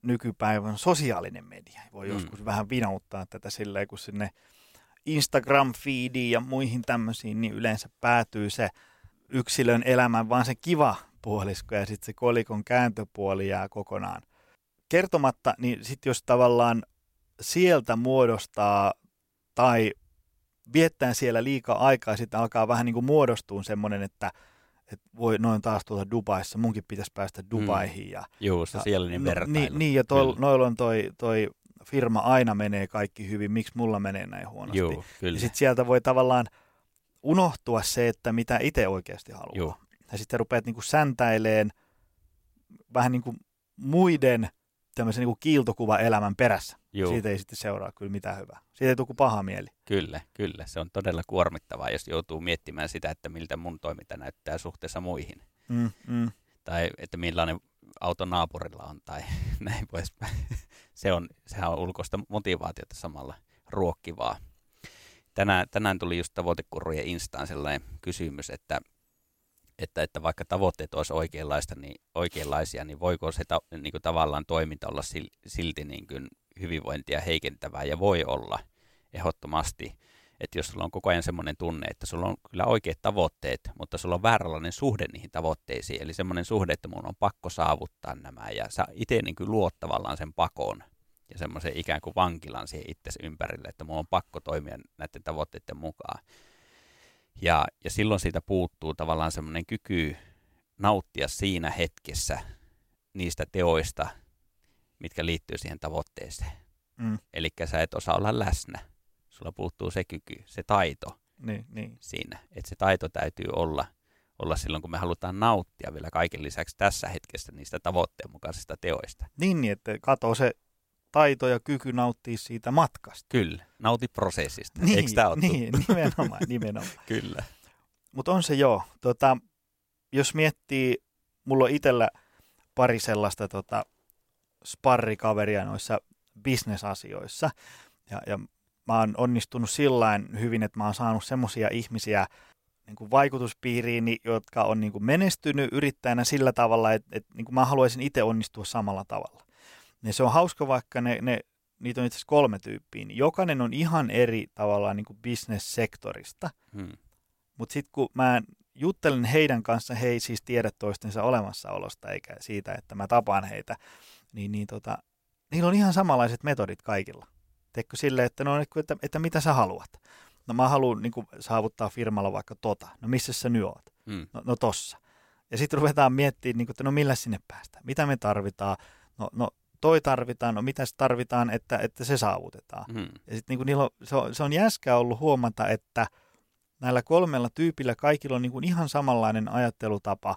nykypäivän sosiaalinen media. Voi mm. joskus vähän vinauttaa tätä silleen, kun sinne Instagram-feediin ja muihin tämmöisiin, niin yleensä päätyy se yksilön elämän, vaan se kiva puolisko ja sitten se kolikon kääntöpuoli jää kokonaan kertomatta, niin sitten jos tavallaan sieltä muodostaa tai viettää siellä liikaa aikaa, sitten alkaa vähän niin kuin muodostua semmoinen, että, että voi noin taas tuota Dubaissa, munkin pitäisi päästä mm. Dubaihin. Ja, Joo, se siellä niin no, Niin, niin ja toi, noilla on toi, toi firma aina menee kaikki hyvin, miksi mulla menee näin huonosti. Joo, kyllä. Ja sitten sieltä voi tavallaan unohtua se, että mitä itse oikeasti haluaa. Joo. Ja sitten rupeat niinku säntäileen vähän niin kuin muiden tämmöisen niin kiiltokuva elämän perässä. Joo. Siitä ei sitten seuraa kyllä mitään hyvää. Siitä ei tule kuin paha mieli. Kyllä, kyllä. Se on todella kuormittavaa, jos joutuu miettimään sitä, että miltä mun toiminta näyttää suhteessa muihin. Mm, mm. Tai että millainen auto naapurilla on tai näin poispäin. Se on, sehän on ulkoista motivaatiota samalla ruokkivaa. Tänään, tänään tuli just tavoitekurrujen instaan sellainen kysymys, että, että, että vaikka tavoitteet olisi oikeanlaista, niin, oikeanlaisia, niin voiko se ta, niin kuin tavallaan toiminta olla silti niin kuin hyvinvointia heikentävää ja voi olla ehdottomasti. Että jos sulla on koko ajan semmoinen tunne, että sulla on kyllä oikeat tavoitteet, mutta sulla on vääränlainen suhde niihin tavoitteisiin, eli semmoinen suhde, että mun on pakko saavuttaa nämä, ja sä itse niin kuin luot tavallaan sen pakon ja semmoisen ikään kuin vankilan siihen itsesi ympärille, että mun on pakko toimia näiden tavoitteiden mukaan. Ja, ja silloin siitä puuttuu tavallaan semmoinen kyky nauttia siinä hetkessä niistä teoista, mitkä liittyy siihen tavoitteeseen. Mm. Eli sä et osaa olla läsnä. Sulla puuttuu se kyky, se taito niin, niin. siinä. Että se taito täytyy olla, olla silloin, kun me halutaan nauttia vielä kaiken lisäksi tässä hetkessä niistä tavoitteen mukaisista teoista. Niin, niin että kato se taito ja kyky nauttia siitä matkasta. Kyllä, nauti prosessista. Niin, Eikö tämä ole Niin, nimenomaan, nimenomaan. Kyllä. Mutta on se joo. Tota, jos miettii, mulla on itsellä pari sellaista tota, sparrikaveria noissa bisnesasioissa. Ja, ja mä oon onnistunut sillä hyvin, että mä oon saanut semmoisia ihmisiä niin kuin vaikutuspiiriin, jotka on niin kuin menestynyt yrittäjänä sillä tavalla, että, että niin kuin mä haluaisin itse onnistua samalla tavalla. Ja se on hauska, vaikka ne, ne niitä on itse asiassa kolme tyyppiä, niin jokainen on ihan eri tavallaan niin kuin bisnessektorista. Hmm. Mutta sitten kun mä juttelen heidän kanssa, he ei siis tiedä toistensa olemassaolosta eikä siitä, että mä tapaan heitä, niin, niin tota, niillä on ihan samanlaiset metodit kaikilla. Teekö sille, että, no, että, että mitä sä haluat? No mä haluan niin kuin, saavuttaa firmalla vaikka tota. No missä sä nyt oot? Hmm. No, no tossa. Ja sitten ruvetaan miettimään, niin kuin, että no millä sinne päästään? Mitä me tarvitaan? No, no toi tarvitaan, no mitä tarvitaan, että, että se saavutetaan. Hmm. Ja sitten niin niillä on, se, on, se on jäskä ollut huomata, että näillä kolmella tyypillä kaikilla on niin kuin ihan samanlainen ajattelutapa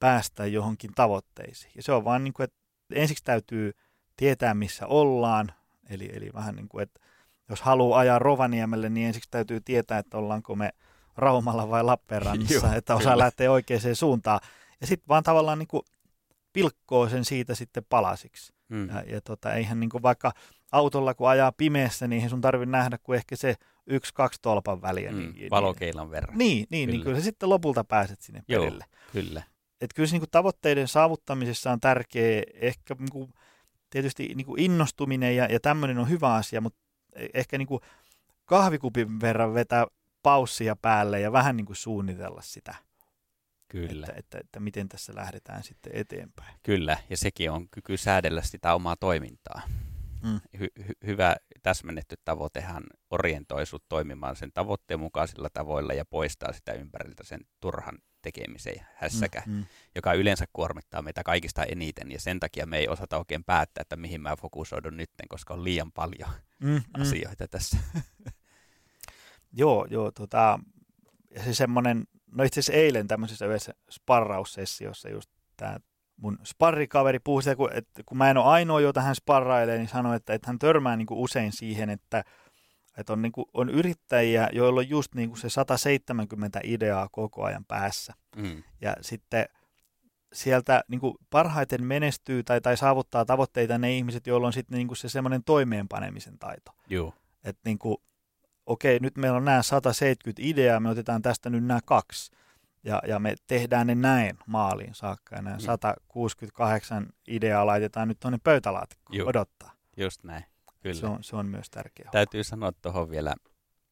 päästä johonkin tavoitteisiin. Ja se on vaan niin kuin, että ensiksi täytyy tietää, missä ollaan, eli, eli vähän niin kuin, että jos haluaa ajaa Rovaniemelle, niin ensiksi täytyy tietää, että ollaanko me Raumalla vai Lappeenrannassa, että osaa lähteä oikeaan suuntaan. Ja sitten vaan tavallaan niin kuin pilkkoo sen siitä sitten palasiksi. Mm. Ja, ja tota, eihän niin kuin vaikka autolla kun ajaa pimeässä, niin eihän sun tarvitse nähdä kuin ehkä se yksi, kaksi tolpan väliä. Mm, niin, valokeilan verran. Niin, niin, niin kyllä. niin kyllä se sitten lopulta pääset sinne Joo, perille. kyllä. Et kyllä se niin tavoitteiden saavuttamisessa on tärkeä ehkä niin kuin, tietysti niin innostuminen ja, ja tämmöinen on hyvä asia, mutta e-, ehkä niin kahvikupin verran vetää paussia päälle ja vähän niin suunnitella sitä. Kyllä. Että, että, että miten tässä lähdetään sitten eteenpäin. Kyllä, ja sekin on kyky säädellä sitä omaa toimintaa. Mm. Hy- hy- hyvä täsmennetty tavoitehan orientoi sut toimimaan sen tavoitteen mukaisilla tavoilla ja poistaa sitä ympäriltä sen turhan tekemisen ja hässäkä, mm, mm. joka yleensä kuormittaa meitä kaikista eniten, ja sen takia me ei osata oikein päättää, että mihin mä fokusoidun nyt, koska on liian paljon mm, mm. asioita mm. tässä. joo, joo, tota, ja se semmoinen, no itse asiassa eilen tämmöisessä yhdessä sparraussessiossa just tämä mun sparrikaveri puhui sitä, kun, että kun mä en ole ainoa, jota hän sparrailee, niin sanoi, että, että hän törmää niin kuin usein siihen, että, että on, niin kuin, on yrittäjiä, joilla on just niin kuin se 170 ideaa koko ajan päässä. Mm. Ja sitten sieltä niin kuin parhaiten menestyy tai, tai saavuttaa tavoitteita ne ihmiset, joilla on sitten niin kuin se semmoinen toimeenpanemisen taito. Joo. Että niin kuin, okei, nyt meillä on nämä 170 ideaa, me otetaan tästä nyt nämä kaksi ja, ja me tehdään ne näin maaliin saakka. Ja nämä mm. 168 ideaa laitetaan nyt tuonne pöytälaatikkoon odottaa. Just näin, kyllä. Se on, se on myös tärkeää. Täytyy sanoa tuohon vielä,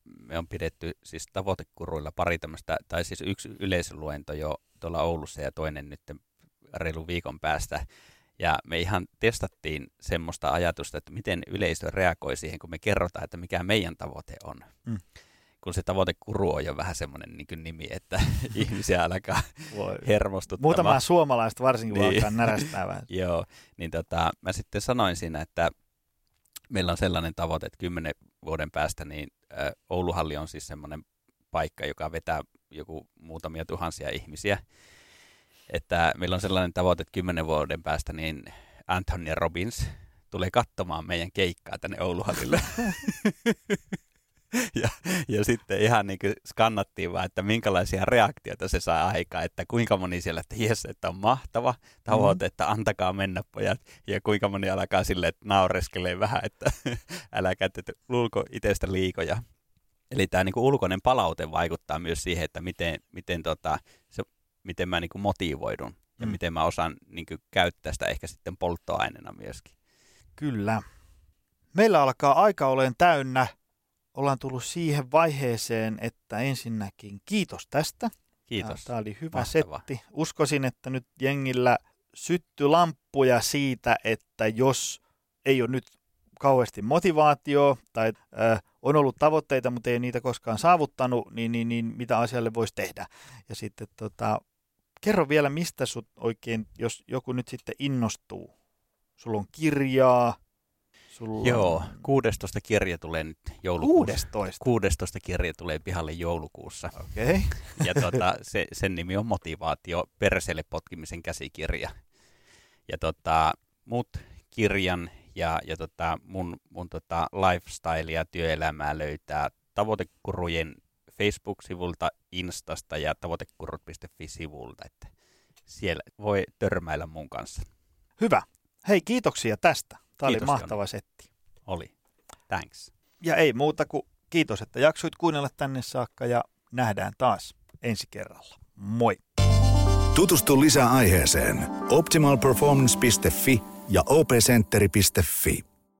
me on pidetty siis tavoitekuruilla pari tämmöistä, tai siis yksi yleisöluento jo tuolla Oulussa ja toinen nyt reilu viikon päästä. Ja me ihan testattiin semmoista ajatusta, että miten yleisö reagoi siihen, kun me kerrotaan, että mikä meidän tavoite on. Mm. Kun se kuru on jo vähän semmoinen niin nimi, että ihmisiä alkaa hermostuttamaan. Muutama suomalaista varsinkin niin. alkaa närästää vähän. Joo, niin tota, mä sitten sanoin siinä, että meillä on sellainen tavoite, että kymmenen vuoden päästä niin Ouluhalli on siis semmoinen paikka, joka vetää joku muutamia tuhansia ihmisiä. Että meillä on sellainen tavoite, että kymmenen vuoden päästä niin Anthony Robbins tulee katsomaan meidän keikkaa tänne Ouluhallille. ja, ja sitten ihan niin kuin skannattiin vaan, että minkälaisia reaktioita se saa aikaa, että kuinka moni siellä, että jes, että on mahtava tavoite, mm. että antakaa mennä pojat, ja kuinka moni alkaa sille, että naureskelee vähän, että älä että luulko itsestä liikoja. Eli tämä niin kuin ulkoinen palaute vaikuttaa myös siihen, että miten, miten, tota, se, miten mä niin kuin motivoidun ja mm. miten mä osaan niin kuin käyttää sitä ehkä sitten polttoaineena myöskin. Kyllä. Meillä alkaa aika olen täynnä ollaan tullut siihen vaiheeseen, että ensinnäkin kiitos tästä. Kiitos. Tämä oli hyvä Mahtava. setti. Uskoisin, että nyt jengillä sytty lamppuja siitä, että jos ei ole nyt kauheasti motivaatio tai äh, on ollut tavoitteita, mutta ei niitä koskaan saavuttanut, niin, niin, niin mitä asialle voisi tehdä. Ja sitten tota, kerro vielä, mistä sut oikein, jos joku nyt sitten innostuu. Sulla on kirjaa, Sulla Joo, 16 kirja tulee nyt joulukuussa. 16? 16 kirja tulee pihalle joulukuussa. Okei. Okay. Ja tota, se, sen nimi on Motivaatio, perseelle potkimisen käsikirja. Ja tota, mut kirjan ja, ja tota, mun, mun tota lifestyle ja työelämää löytää tavoitekurujen Facebook-sivulta, Instasta ja tavoitekurut.fi-sivulta, että siellä voi törmäillä mun kanssa. Hyvä. Hei, kiitoksia tästä. Tämä kiitos, oli mahtava Joni. setti. Oli. Thanks. Ja ei muuta kuin kiitos, että jaksoit kuunnella tänne saakka ja nähdään taas ensi kerralla. Moi! Tutustu lisää aiheeseen optimalperformance.fi ja opcenteri.fi.